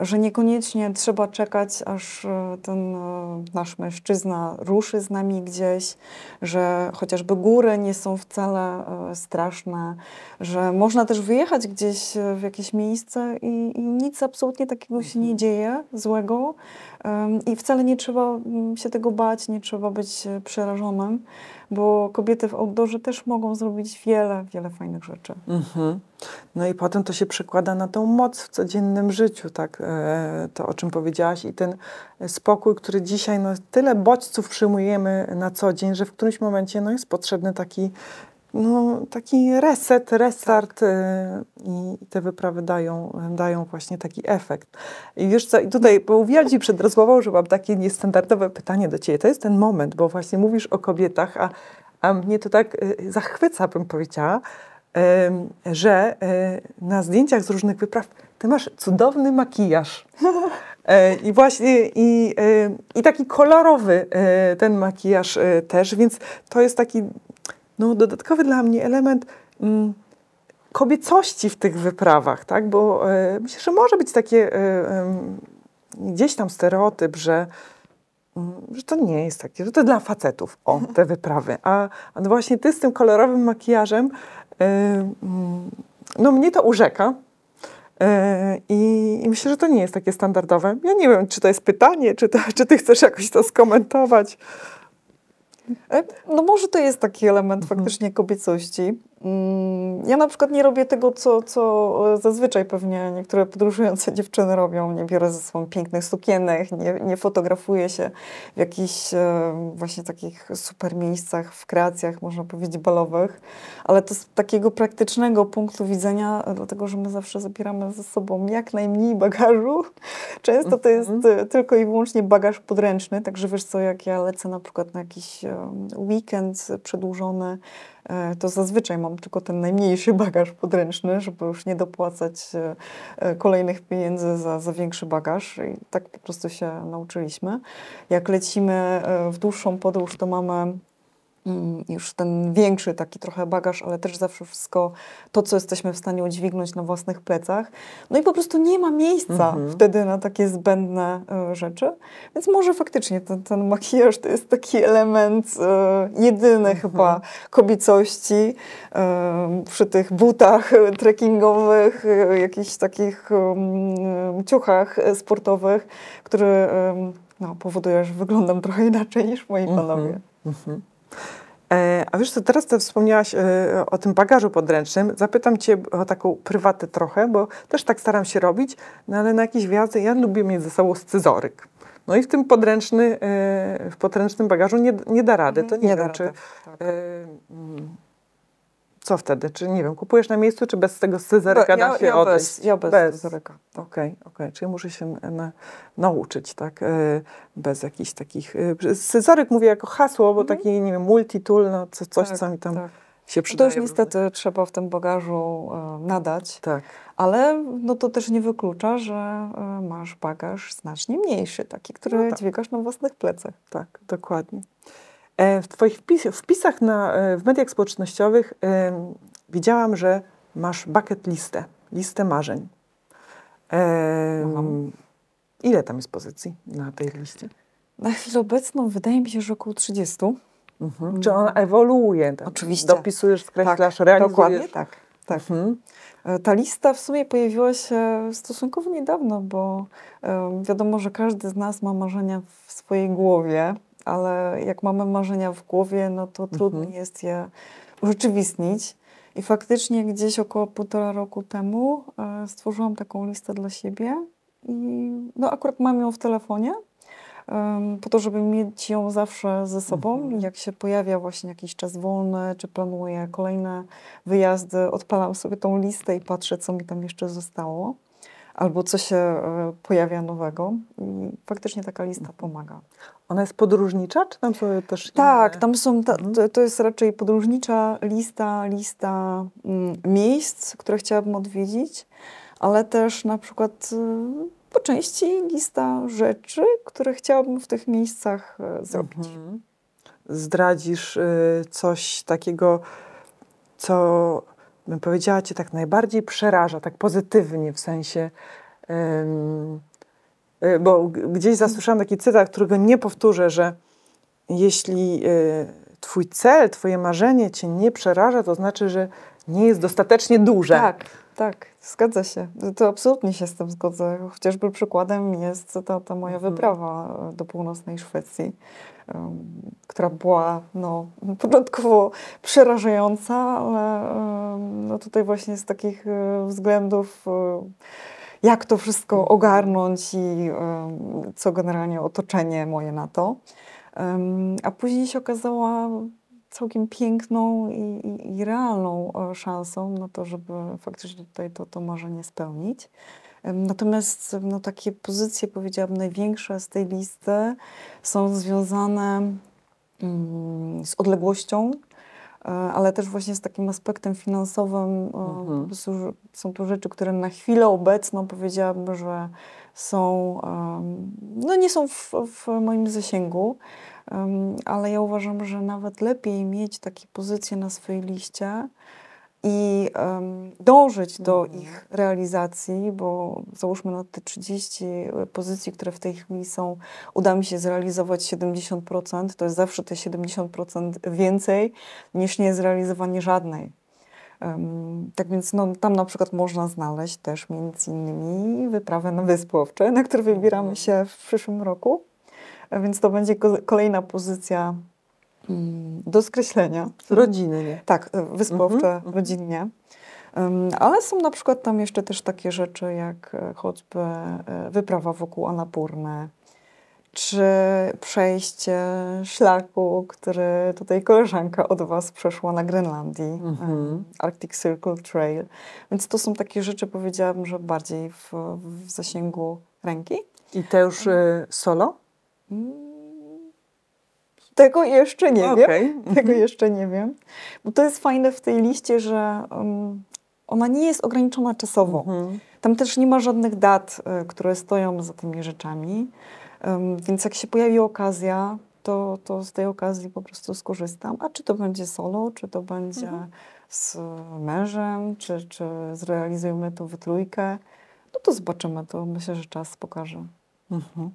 że niekoniecznie trzeba czekać, aż e, ten e, nasz mężczyzna ruszy z nami gdzieś, że chociażby góry nie są wcale e, straszne, że można też wyjechać gdzieś w jakieś miejsce i, i nic absolutnie takiego się nie mhm. dzieje złego i wcale nie trzeba mm, się tego bać, nie trzeba być przerażonym bo kobiety w outdoorze też mogą zrobić wiele, wiele fajnych rzeczy. Mhm. No i potem to się przekłada na tą moc w codziennym życiu, tak? E, to, o czym powiedziałaś i ten spokój, który dzisiaj, no tyle bodźców przyjmujemy na co dzień, że w którymś momencie, no jest potrzebny taki no, taki reset, restart tak. i te wyprawy dają, dają właśnie taki efekt. I wiesz co, i tutaj mówiłam Ci przed rozmową, że mam takie niestandardowe pytanie do Ciebie. To jest ten moment, bo właśnie mówisz o kobietach, a, a mnie to tak y, zachwyca, bym powiedziała, że y, na zdjęciach z różnych wypraw Ty masz cudowny makijaż. *laughs* E, I właśnie i, i taki kolorowy ten makijaż też, więc to jest taki no, dodatkowy dla mnie element mm, kobiecości w tych wyprawach, tak? Bo e, myślę, że może być takie e, gdzieś tam stereotyp, że, mm, że to nie jest takie, że to dla facetów, o, *laughs* te wyprawy. A, a no właśnie ty z tym kolorowym makijażem, e, mm, no mnie to urzeka. I, I, myślę, że to nie jest takie standardowe. Ja nie wiem, czy to jest pytanie, czy, to, czy ty chcesz jakoś to skomentować. E, no może to jest taki element faktycznie kobiecości. Mm, ja na przykład nie robię tego, co, co zazwyczaj pewnie niektóre podróżujące *laughs* dziewczyny robią. Nie biorę ze sobą pięknych sukienek, nie, nie fotografuję się w jakichś e, właśnie takich super miejscach, w kreacjach, można powiedzieć, balowych. Ale to z takiego praktycznego punktu widzenia, dlatego że my zawsze zabieramy ze sobą jak najmniej bagażu. *laughs* Często to jest mhm. tylko i wyłącznie bagaż podręczny, także wiesz co, jak ja lecę na przykład na jakiś weekend przedłużony, E, to zazwyczaj mam tylko ten najmniejszy bagaż podręczny, żeby już nie dopłacać e, e, kolejnych pieniędzy za, za większy bagaż. I tak po prostu się nauczyliśmy. Jak lecimy w dłuższą podróż, to mamy już ten większy taki trochę bagaż, ale też zawsze wszystko to, co jesteśmy w stanie udźwignąć na własnych plecach. No i po prostu nie ma miejsca mhm. wtedy na takie zbędne y, rzeczy. Więc może faktycznie ten, ten makijaż to jest taki element y, jedyny mhm. chyba kobiecości y, przy tych butach trekkingowych, jakichś takich ciuchach sportowych, który no, powoduje, że wyglądam trochę inaczej niż moi mhm. panowie. Mhm. E, a wiesz co, teraz ty wspomniałaś e, o tym bagażu podręcznym. Zapytam cię o taką prywatę trochę, bo też tak staram się robić, no ale na jakieś wjazdy ja lubię mieć ze sobą scyzoryk. No i w tym podręczny, e, w podręcznym bagażu nie, nie da rady. To nie, nie wiem, czy... Tak co wtedy? Czy nie wiem, kupujesz na miejscu, czy bez tego scyzoryka ja, da się ja odejść? Bez, ja bez, bez. scyzoryka. Okej, okej. Okay. Czyli muszę się na, nauczyć, tak? E, bez jakichś takich... E, scyzoryk mówię jako hasło, bo mhm. taki, nie wiem, multitool, no co, coś, tak, co mi tam tak. się przydaje. To już niestety trzeba w tym bagażu e, nadać. Tak. Ale no to też nie wyklucza, że e, masz bagaż znacznie mniejszy, taki, który no tak. dźwigasz na własnych plecach. Tak, dokładnie. E, w Twoich wpisach na, e, w mediach społecznościowych e, widziałam, że masz bucket listę, listę marzeń. Ile tam jest pozycji na tej liście? Na chwilę obecną wydaje mi się, że około 30. Mhm. Czy ona ewoluuje? Tak? Oczywiście. Dopisujesz, skreślasz, tak, realizujesz? Dokładnie tak. tak. Mhm. Ta lista w sumie pojawiła się stosunkowo niedawno, bo wiadomo, że każdy z nas ma marzenia w swojej głowie ale jak mamy marzenia w głowie, no to mhm. trudno jest je urzeczywistnić. I faktycznie gdzieś około półtora roku temu e, stworzyłam taką listę dla siebie i no akurat mam ją w telefonie, po to, żeby mieć ją zawsze ze sobą. Mhm. Jak się pojawia właśnie jakiś czas wolny, czy planuję kolejne wyjazdy, odpalam sobie tą listę i patrzę, co mi tam jeszcze zostało. Albo co się e, pojawia nowego. I faktycznie taka lista pomaga. Ona jest podróżnicza, czy tam są też inne? Tak, tam są, ta, mhm. to, jest raczej podróżnicza lista, lista mm, miejsc, które chciałabym odwiedzić, ale też na przykład y, po części lista rzeczy, które chciałabym w tych miejscach e, zrobić. Mhm. Zdradzisz coś takiego, co bym powiedziała, cię tak najbardziej przeraża, tak pozytywnie w sensie. Y, bo gdzieś zasłyszałam taki cytat, którego nie powtórzę, że jeśli y, twój cel, twoje marzenie cię nie przeraża, to znaczy, że nie jest dostatecznie duże. Tak, tak, zgadza się. To absolutnie się z tym zgodzę. Chociażby przykładem jest ta, ta moja mhm. wyprawa do północnej Szwecji, która była no, początkowo przerażająca, ale no, tutaj właśnie z takich um, względów jak to wszystko mhm. ogarnąć i co generalnie otoczenie moje na to. A później się okazała całkiem piękną i, i, i realną e, szansą na to, żeby faktycznie tutaj to, to marzenie spełnić. Natomiast no, takie pozycje, powiedziałabym, największe z tej listy są związane mm, z odległością, e, ale też właśnie z takim aspektem finansowym. Mhm. Są to rzeczy, które na chwilę obecną powiedziałabym, że są, no nie są w, w moim zasięgu ale ja uważam, że nawet lepiej mieć takie pozycje na swojej liście i dążyć do mhm. ich realizacji, bo załóżmy na te 30 pozycji, które w tej chwili są, uda mi się zrealizować 70%, to jest zawsze te 70% więcej niż niezrealizowanie żadnej. Um, tak więc no, tam na przykład można znaleźć też między innymi wyprawę na Wyspy Owcze, na które wybieramy mhm. się w przyszłym roku. Więc to będzie kolejna pozycja mm, do skreślenia. Rodzinnie. Tak, e, wyspowcze, mhm, rodzinnie. Ale są na przykład tam jeszcze też takie rzeczy jak e, choćby e, wyprawa wokół Anapurny, czy przejście szlaku, który tutaj koleżanka od Was przeszła na Grenlandii, mhm. Arctic Circle Trail. Więc to są takie rzeczy, powiedziałabym, że bardziej w, w zasięgu ręki. I te już solo? Tego jeszcze nie okay. wiem. *laughs* Tego jeszcze nie wiem. Bo to jest fajne w tej liście, że um, ona nie jest ograniczona czasowo. Mhm. Tam też nie ma żadnych dat, y, które stoją za tymi rzeczami. Um, więc jak się pojawi okazja, to, to z tej okazji po prostu skorzystam. A czy to będzie solo, czy to będzie mhm. z mężem, czy, czy zrealizujemy to w trójkę, no to zobaczymy. To myślę, że czas pokaże. Mhm.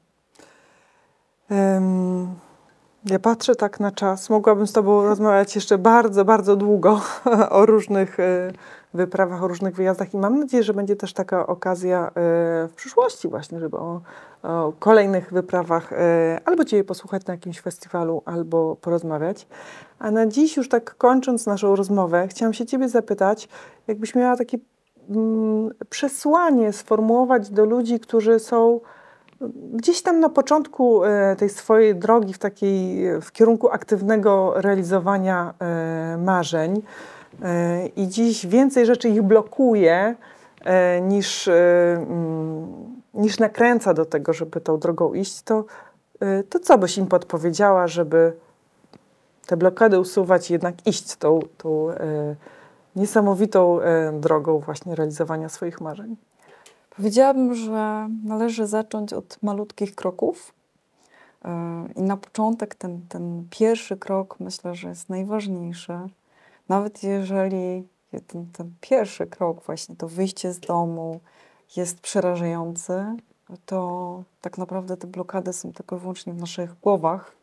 Ja patrzę tak na czas. Mogłabym z Tobą rozmawiać jeszcze bardzo, bardzo długo *laughs* o różnych e, wyprawach, o różnych wyjazdach i mam nadzieję, że będzie też taka okazja e, w przyszłości właśnie, żeby o, o kolejnych wyprawach e, albo Ciebie posłuchać na jakimś festiwalu, albo porozmawiać. A na dziś już tak kończąc naszą rozmowę, chciałam się Ciebie zapytać, jakbyś miała takie mm, przesłanie sformułować do ludzi, którzy są gdzieś tam na początku e, tej swojej drogi w takiej, w kierunku aktywnego realizowania e, marzeń e, i dziś więcej rzeczy ich blokuje niż, mm, niż nakręca do tego, żeby tą drogą iść, to, to co byś im podpowiedziała, żeby te blokady usuwać i jednak iść tą, tą niesamowitą drogą właśnie realizowania swoich marzeń? Powiedziałabym, że należy zacząć od malutkich kroków. E, I na początek ten, ten pierwszy krok myślę, że jest najważniejszy. Nawet jeżeli ten, ten pierwszy krok, właśnie to wyjście z domu jest przerażający, to tak naprawdę te blokady są tylko i wyłącznie w naszych głowach.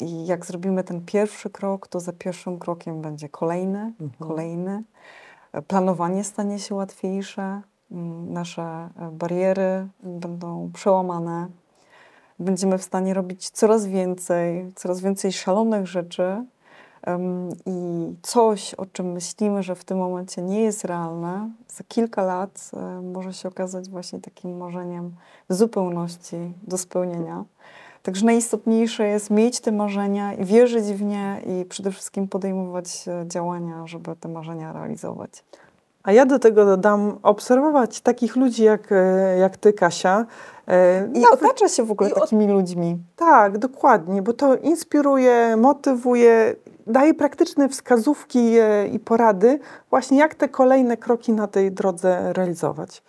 I jak zrobimy ten pierwszy krok, to za pierwszym krokiem będzie kolejny, mhm. kolejny. Planowanie stanie się łatwiejsze, nasze e, bariery będą przełamane. Będziemy w stanie robić coraz więcej, coraz więcej szalonych rzeczy, I coś, o czym myślimy, że w tym momencie nie jest realne, za kilka lat może się okazać właśnie takim marzeniem w zupełności do spełnienia. Także najistotniejsze jest mieć te marzenia i wierzyć w nie i przede wszystkim podejmować e, działania, żeby te marzenia realizować. A ja do tego dodam obserwować takich ludzi jak, e, jak ty, Kasia. E, I otacza się w ogóle takimi ludźmi. Tak, dokładnie, bo to inspiruje, motywuje, daje praktyczne wskazówki i porady, właśnie jak te kolejne kroki na tej drodze realizować.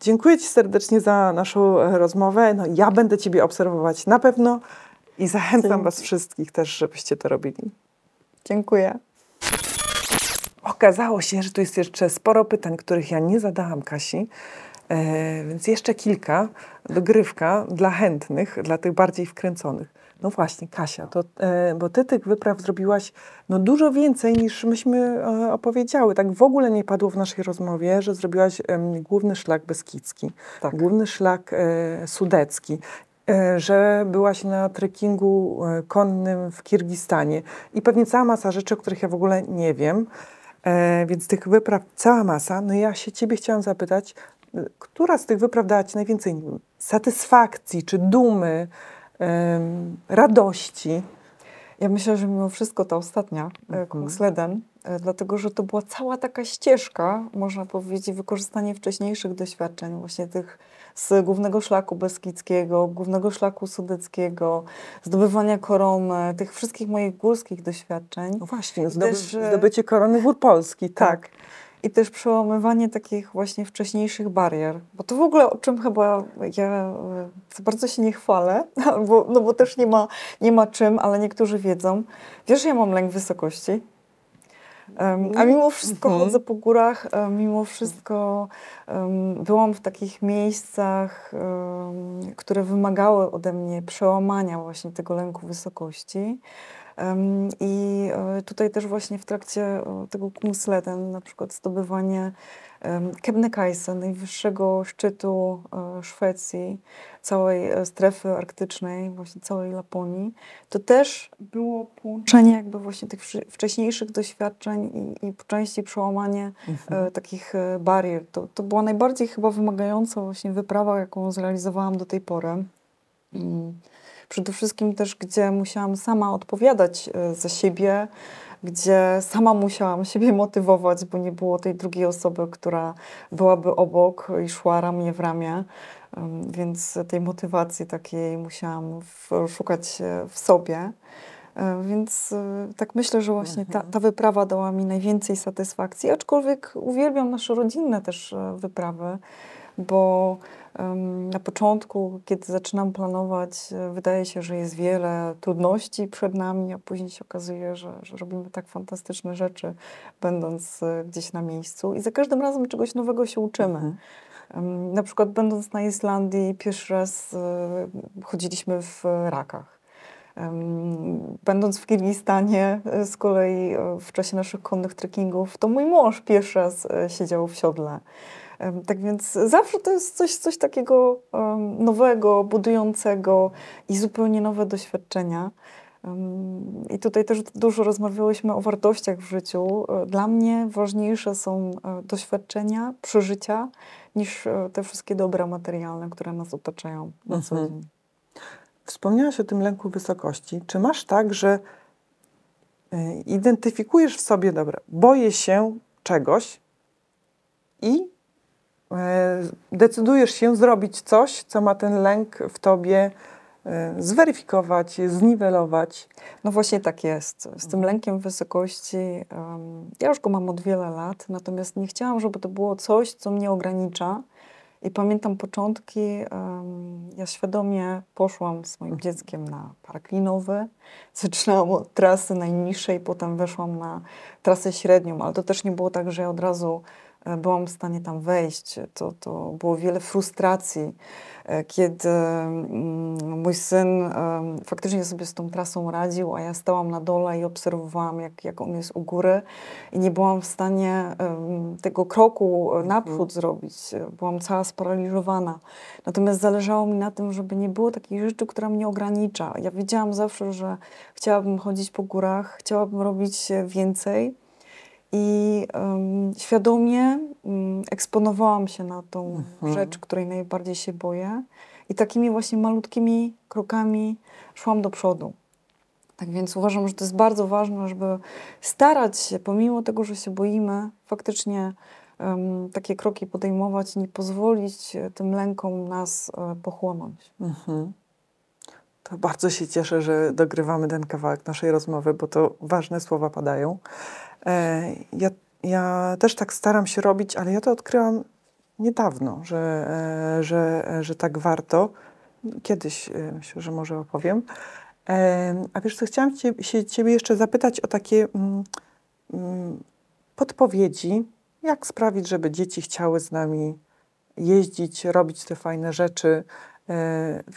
Dziękuję Ci serdecznie za naszą e, rozmowę. No, ja będę Ciebie obserwować na pewno i zachęcam. Was wszystkich też, żebyście to robili. Dziękuję. Okazało się, że tu jest jeszcze sporo pytań, których ja nie zadałam Kasi, e, więc jeszcze kilka, dogrywka dla chętnych, dla tych bardziej wkręconych. No właśnie, Kasia, to, e, bo ty tych wypraw zrobiłaś no, dużo więcej niż myśmy e, opowiedziały. Tak w ogóle nie padło w naszej rozmowie, że zrobiłaś główny szlak beskidzki, tak. główny szlak e, sudecki, że byłaś na trekkingu konnym w Kirgistanie i pewnie cała masa rzeczy, o których ja w ogóle nie wiem. Więc tych wypraw cała masa. No ja się ciebie chciałam zapytać, która z tych wypraw dała ci najwięcej satysfakcji czy dumy? radości. Ja myślę, że mimo wszystko ta ostatnia, e, mhm. E, dlatego że to była cała taka ścieżka, można powiedzieć, wykorzystanie wcześniejszych doświadczeń, właśnie tych z głównego szlaku beskidzkiego, głównego szlaku sudeckiego, zdobywania korony, tych wszystkich moich górskich doświadczeń. No właśnie, zdoby, Też, e, zdobycie korony gór Polski, tak. tak i też przełamywanie takich właśnie wcześniejszych barier. Bo to w ogóle o czym chyba ja za bardzo się nie chwalę, *laughs* bo, no bo też nie ma, nie ma czym, ale niektórzy wiedzą. Wiesz, ja mam lęk wysokości. A mimo wszystko mhm. chodzę po górach, mimo wszystko byłam w takich miejscach, które wymagały ode mnie przełamania właśnie tego lęku wysokości. I e, tutaj też właśnie w trakcie tego Kungsleden, na przykład zdobywanie Kebnekaise, najwyższego szczytu e, Szwecji, całej strefy arktycznej, właśnie całej Laponii, to też było połączenie jakby właśnie tych wcześniejszych doświadczeń i, i po części przełamanie mhm. takich barier. To, to była najbardziej chyba wymagająca właśnie wyprawa, jaką zrealizowałam do tej pory. Mm przede wszystkim też, gdzie musiałam sama odpowiadać e, za siebie, gdzie sama musiałam siebie motywować, bo nie było tej drugiej osoby, która byłaby obok i szła ramię w ramię. Więc tej motywacji takiej musiałam szukać w sobie. E, więc e, tak myślę, że właśnie ta, mhm. ta wyprawa dała mi najwięcej satysfakcji, aczkolwiek uwielbiam nasze rodzinne też wyprawy, bo na początku, kiedy zaczynam planować, e, wydaje się, że jest wiele trudności przed nami, a później się okazuje, że, że robimy tak fantastyczne rzeczy, będąc e, gdzieś na miejscu i za każdym razem czegoś nowego się uczymy. Mhm. Na przykład będąc na Islandii, pierwszy raz e, chodziliśmy w rakach. Będąc w Kirgistanie z kolei w czasie naszych konnych trekkingów, to mój mąż pierwszy raz siedział w siodle. Tak więc zawsze to jest coś, coś takiego nowego, budującego i zupełnie nowe doświadczenia. I tutaj też dużo rozmawiałyśmy o wartościach w życiu. E, dla mnie ważniejsze są e, doświadczenia, przeżycia, niż e, te wszystkie dobra materialne, które nas otaczają na co mhm. dzień. Wspomniałaś o tym lęku wysokości. Czy masz tak, że identyfikujesz w sobie, dobra, boję się czegoś i decydujesz się zrobić coś, co ma ten lęk w tobie e, zweryfikować, zniwelować. No właśnie tak jest. Z tym mhm. lękiem wysokości, um, ja już go mam od wiele lat, natomiast nie chciałam, żeby to było coś, co mnie ogranicza. I pamiętam początki, um, ja świadomie poszłam z moim mhm. dzieckiem na park linowy. Zaczynałam od trasy najniższej, potem weszłam na trasę średnią, ale to też nie było tak, że ja od razu e, byłam w stanie tam wejść. To, to było wiele frustracji, e, kiedy mm, mój syn e, faktycznie sobie z tą trasą radził, a ja stałam na dole i obserwowałam, jak, jak on jest u góry i nie byłam w stanie tego kroku naprzód mhm. zrobić. Byłam cała sparaliżowana. Natomiast zależało mi na tym, żeby nie było takiej rzeczy, która mnie ogranicza. Ja wiedziałam zawsze, że chciałabym chodzić po górach, chciałabym robić więcej i um, świadomie um, eksponowałam się na tą mhm. rzecz, której najbardziej się boję. I takimi właśnie malutkimi krokami szłam do przodu. Tak więc uważam, że to jest bardzo ważne, żeby starać się, pomimo tego, że się boimy, faktycznie um, takie kroki podejmować i nie pozwolić tym lękom nas e, pochłonąć. Mhm. To bardzo się cieszę, że dogrywamy ten kawałek naszej rozmowy, bo to ważne słowa padają. E, ja, ja też tak staram się robić, ale ja to odkryłam niedawno, że, e, że, że tak warto. Kiedyś e, myślę, że może opowiem. A wiesz co, chciałam cię, się Ciebie jeszcze zapytać o takie mm, mm, podpowiedzi, jak sprawić, żeby dzieci chciały z nami jeździć, robić te fajne rzeczy.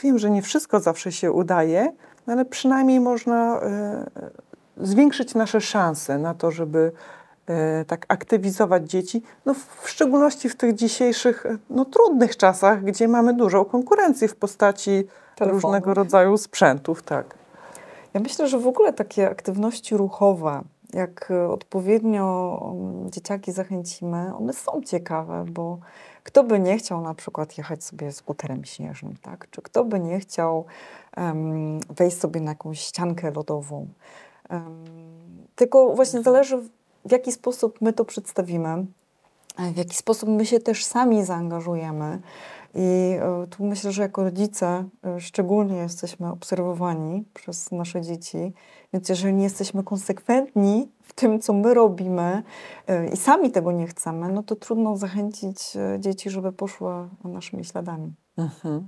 Wiem, że nie wszystko zawsze się udaje, ale przynajmniej można zwiększyć nasze szanse na to, żeby e, tak aktywizować dzieci, no w szczególności w tych dzisiejszych e, no, trudnych czasach, gdzie mamy dużą konkurencję w postaci Telefonu. różnego rodzaju sprzętów. Tak. Ja myślę, że w ogóle takie aktywności ruchowe, jak odpowiednio mm, dzieciaki zachęcimy, one są ciekawe, bo kto by nie chciał na przykład jechać sobie skuterem śnieżnym, tak? Czy kto by nie chciał um, wejść sobie na jakąś ściankę lodową, tylko właśnie zależy, w jaki sposób my to przedstawimy, w jaki sposób my się też sami zaangażujemy. I e, tu myślę, że jako rodzice e, szczególnie jesteśmy obserwowani przez nasze dzieci, więc jeżeli nie jesteśmy konsekwentni w tym, co my robimy e, i sami tego nie chcemy, no to trudno zachęcić dzieci, żeby poszły naszymi śladami. Mhm.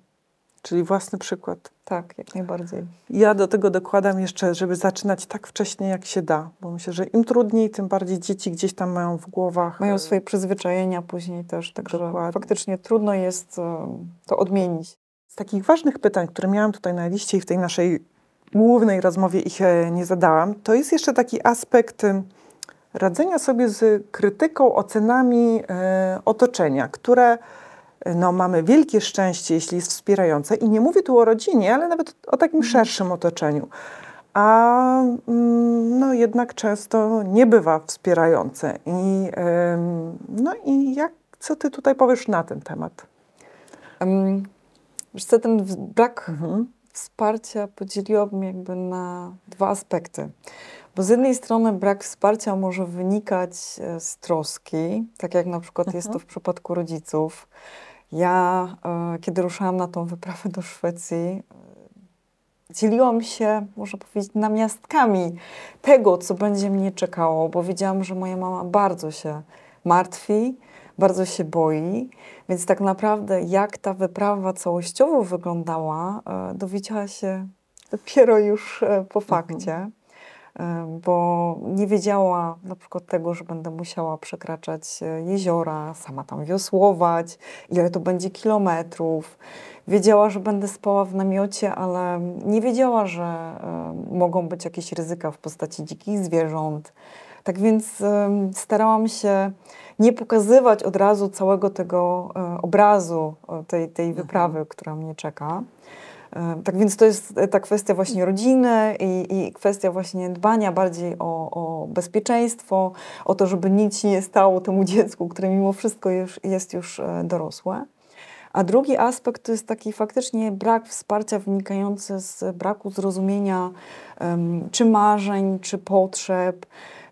Czyli własny przykład. Tak, jak najbardziej. Ja do tego dokładam jeszcze, żeby zaczynać tak wcześnie, jak się da, bo myślę, że im trudniej, tym bardziej dzieci gdzieś tam mają w głowach. Mają e, swoje przyzwyczajenia później też, także Dokładnie. faktycznie trudno jest e, to odmienić. Z takich ważnych pytań, które miałam tutaj na liście i w tej naszej głównej rozmowie ich e, nie zadałam, to jest jeszcze taki aspekt radzenia sobie z krytyką, ocenami otoczenia, które no, mamy wielkie szczęście, jeśli jest wspierające. I nie mówię tu o rodzinie, ale nawet o takim mhm. szerszym otoczeniu. A mm, no, jednak często nie bywa wspierające. I, no i jak, co ty tutaj powiesz na ten temat? Um, wiesz co, ten brak mhm. wsparcia podzieliłabym jakby na dwa aspekty. Bo z jednej strony brak wsparcia może wynikać e, z troski, tak jak na przykład mhm. jest to w przypadku rodziców, ja, e, kiedy ruszałam na tą wyprawę do Szwecji, e, dzieliłam się, można powiedzieć, namiastkami tego, co będzie mnie czekało, bo wiedziałam, że moja mama bardzo się martwi, bardzo się boi, więc tak naprawdę jak ta wyprawa całościowo wyglądała, e, dowiedziała się dopiero już po fakcie. Mhm bo nie wiedziała na przykład tego, że będę musiała przekraczać e, jeziora, sama tam wiosłować, ile to będzie kilometrów. Wiedziała, że będę spała w namiocie, ale nie wiedziała, że mogą być jakieś ryzyka w postaci dzikich zwierząt. Tak więc starałam się nie pokazywać od razu całego tego e, obrazu e, tej, tej mhm. wyprawy, która mnie czeka. Tak więc to jest ta kwestia właśnie rodziny i, i kwestia właśnie dbania bardziej o, o, bezpieczeństwo, o to, żeby nic nie stało temu *laughs* dziecku, które mimo wszystko już, jest już e, dorosłe. A drugi aspekt to jest taki faktycznie brak wsparcia wynikający z braku zrozumienia um, czy marzeń, czy potrzeb,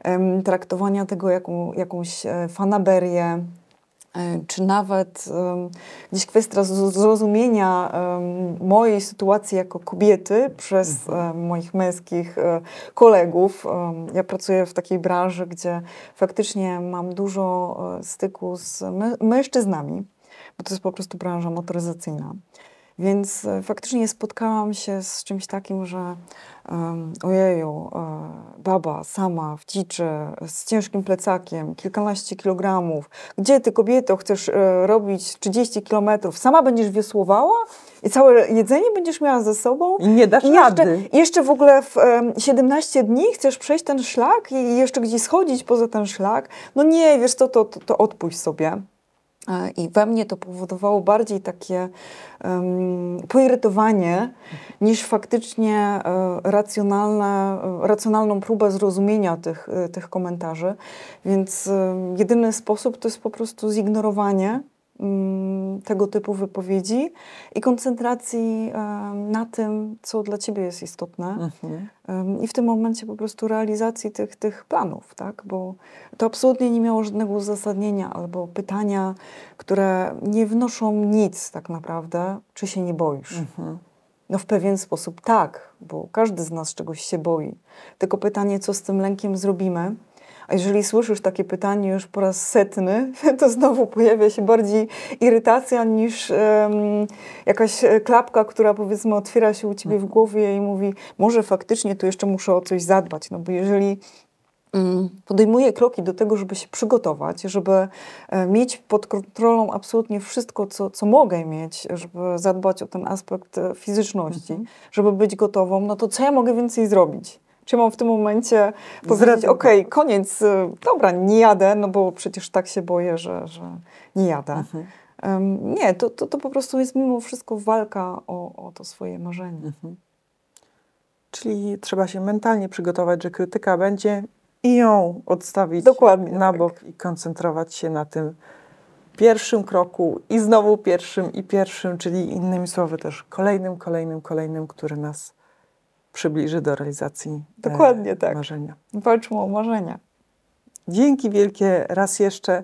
um, traktowania tego jako jakąś e, fanaberię, E, czy nawet gdzieś kwestia zrozumienia mojej sytuacji jako kobiety przez mhm. moich męskich e, kolegów. Ja pracuję w takiej branży, gdzie faktycznie mam dużo e, styku z mężczyznami, bo to jest po prostu branża motoryzacyjna. Więc e, faktycznie spotkałam się z czymś takim, że um, ojeju, e, baba sama w dziczy, z ciężkim plecakiem, kilkanaście kilogramów. Gdzie ty kobieto chcesz e, robić 30 kilometrów? Sama będziesz wiosłowała i całe jedzenie będziesz miała ze sobą? I nie dasz I jeszcze, rady. i jeszcze w ogóle w em, 17 dni chcesz przejść ten szlak i jeszcze gdzieś schodzić poza ten szlak? No nie, wiesz co, to, to, to odpuść sobie. E, I we mnie to powodowało bardziej takie um, poirytowanie niż faktycznie e, racjonalne, e, racjonalną próbę zrozumienia tych, tych komentarzy. Więc e, jedyny sposób to jest po prostu zignorowanie tego typu wypowiedzi i koncentracji na tym, co dla ciebie jest istotne. Mhm. I w tym momencie po prostu realizacji tych, tych planów, tak? Bo to absolutnie nie miało żadnego uzasadnienia albo pytania, które nie wnoszą nic tak naprawdę, czy się nie boisz. Mhm. No w pewien sposób tak, bo każdy z nas czegoś się boi. Tylko pytanie, co z tym lękiem zrobimy? A jeżeli słyszysz takie pytanie już po raz setny, *laughs* to znowu pojawia się bardziej irytacja niż em, jakaś e, klapka, która powiedzmy otwiera się u ciebie w głowie i mówi, może faktycznie tu jeszcze muszę o coś zadbać. No bo jeżeli mm, podejmuję kroki do tego, żeby się przygotować, żeby e, mieć pod kontrolą absolutnie wszystko, co, co mogę mieć, żeby zadbać o ten aspekt e, fizyczności, Mhm. żeby być gotową, no to co ja mogę więcej zrobić? Czy mam w tym momencie powiedzieć, okej, koniec, y, dobra, nie jadę, no bo przecież tak się boję, że, że nie jadę. Mhm. Em, nie, to, to, to po prostu jest mimo wszystko walka o, o to swoje marzenie. Mhm. Czyli trzeba się mentalnie przygotować, że krytyka będzie i ją odstawić Dokładnie na tak. bok i koncentrować się na tym pierwszym kroku i znowu pierwszym i pierwszym, czyli innymi słowy też kolejnym, kolejnym, kolejnym, który nas przybliży do realizacji e, Dokładnie tak. marzenia. Walczmy o marzenia. Dzięki wielkie raz jeszcze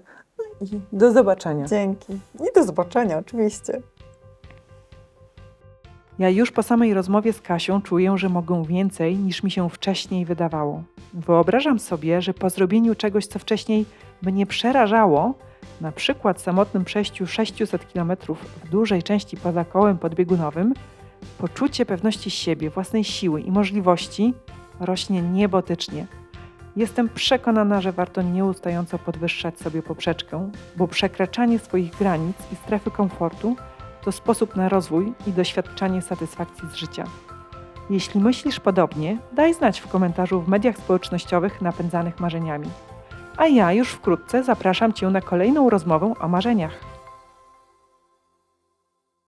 i do zobaczenia. Dzięki. I do zobaczenia, oczywiście. Ja już po samej rozmowie z Kasią czuję, że mogę więcej niż mi się wcześniej wydawało. Wyobrażam sobie, że po zrobieniu czegoś, co wcześniej mnie przerażało, na przykład samotnym przejściu 600 km w dużej części poza kołem podbiegunowym, poczucie pewności siebie, własnej siły i możliwości rośnie niebotycznie. Jestem przekonana, że warto nieustająco podwyższać sobie poprzeczkę, bo przekraczanie swoich granic i strefy komfortu to sposób na rozwój i doświadczanie satysfakcji z życia. Jeśli myślisz podobnie, daj znać w komentarzu w mediach społecznościowych napędzanych marzeniami. A ja już wkrótce zapraszam Cię na kolejną rozmowę o marzeniach.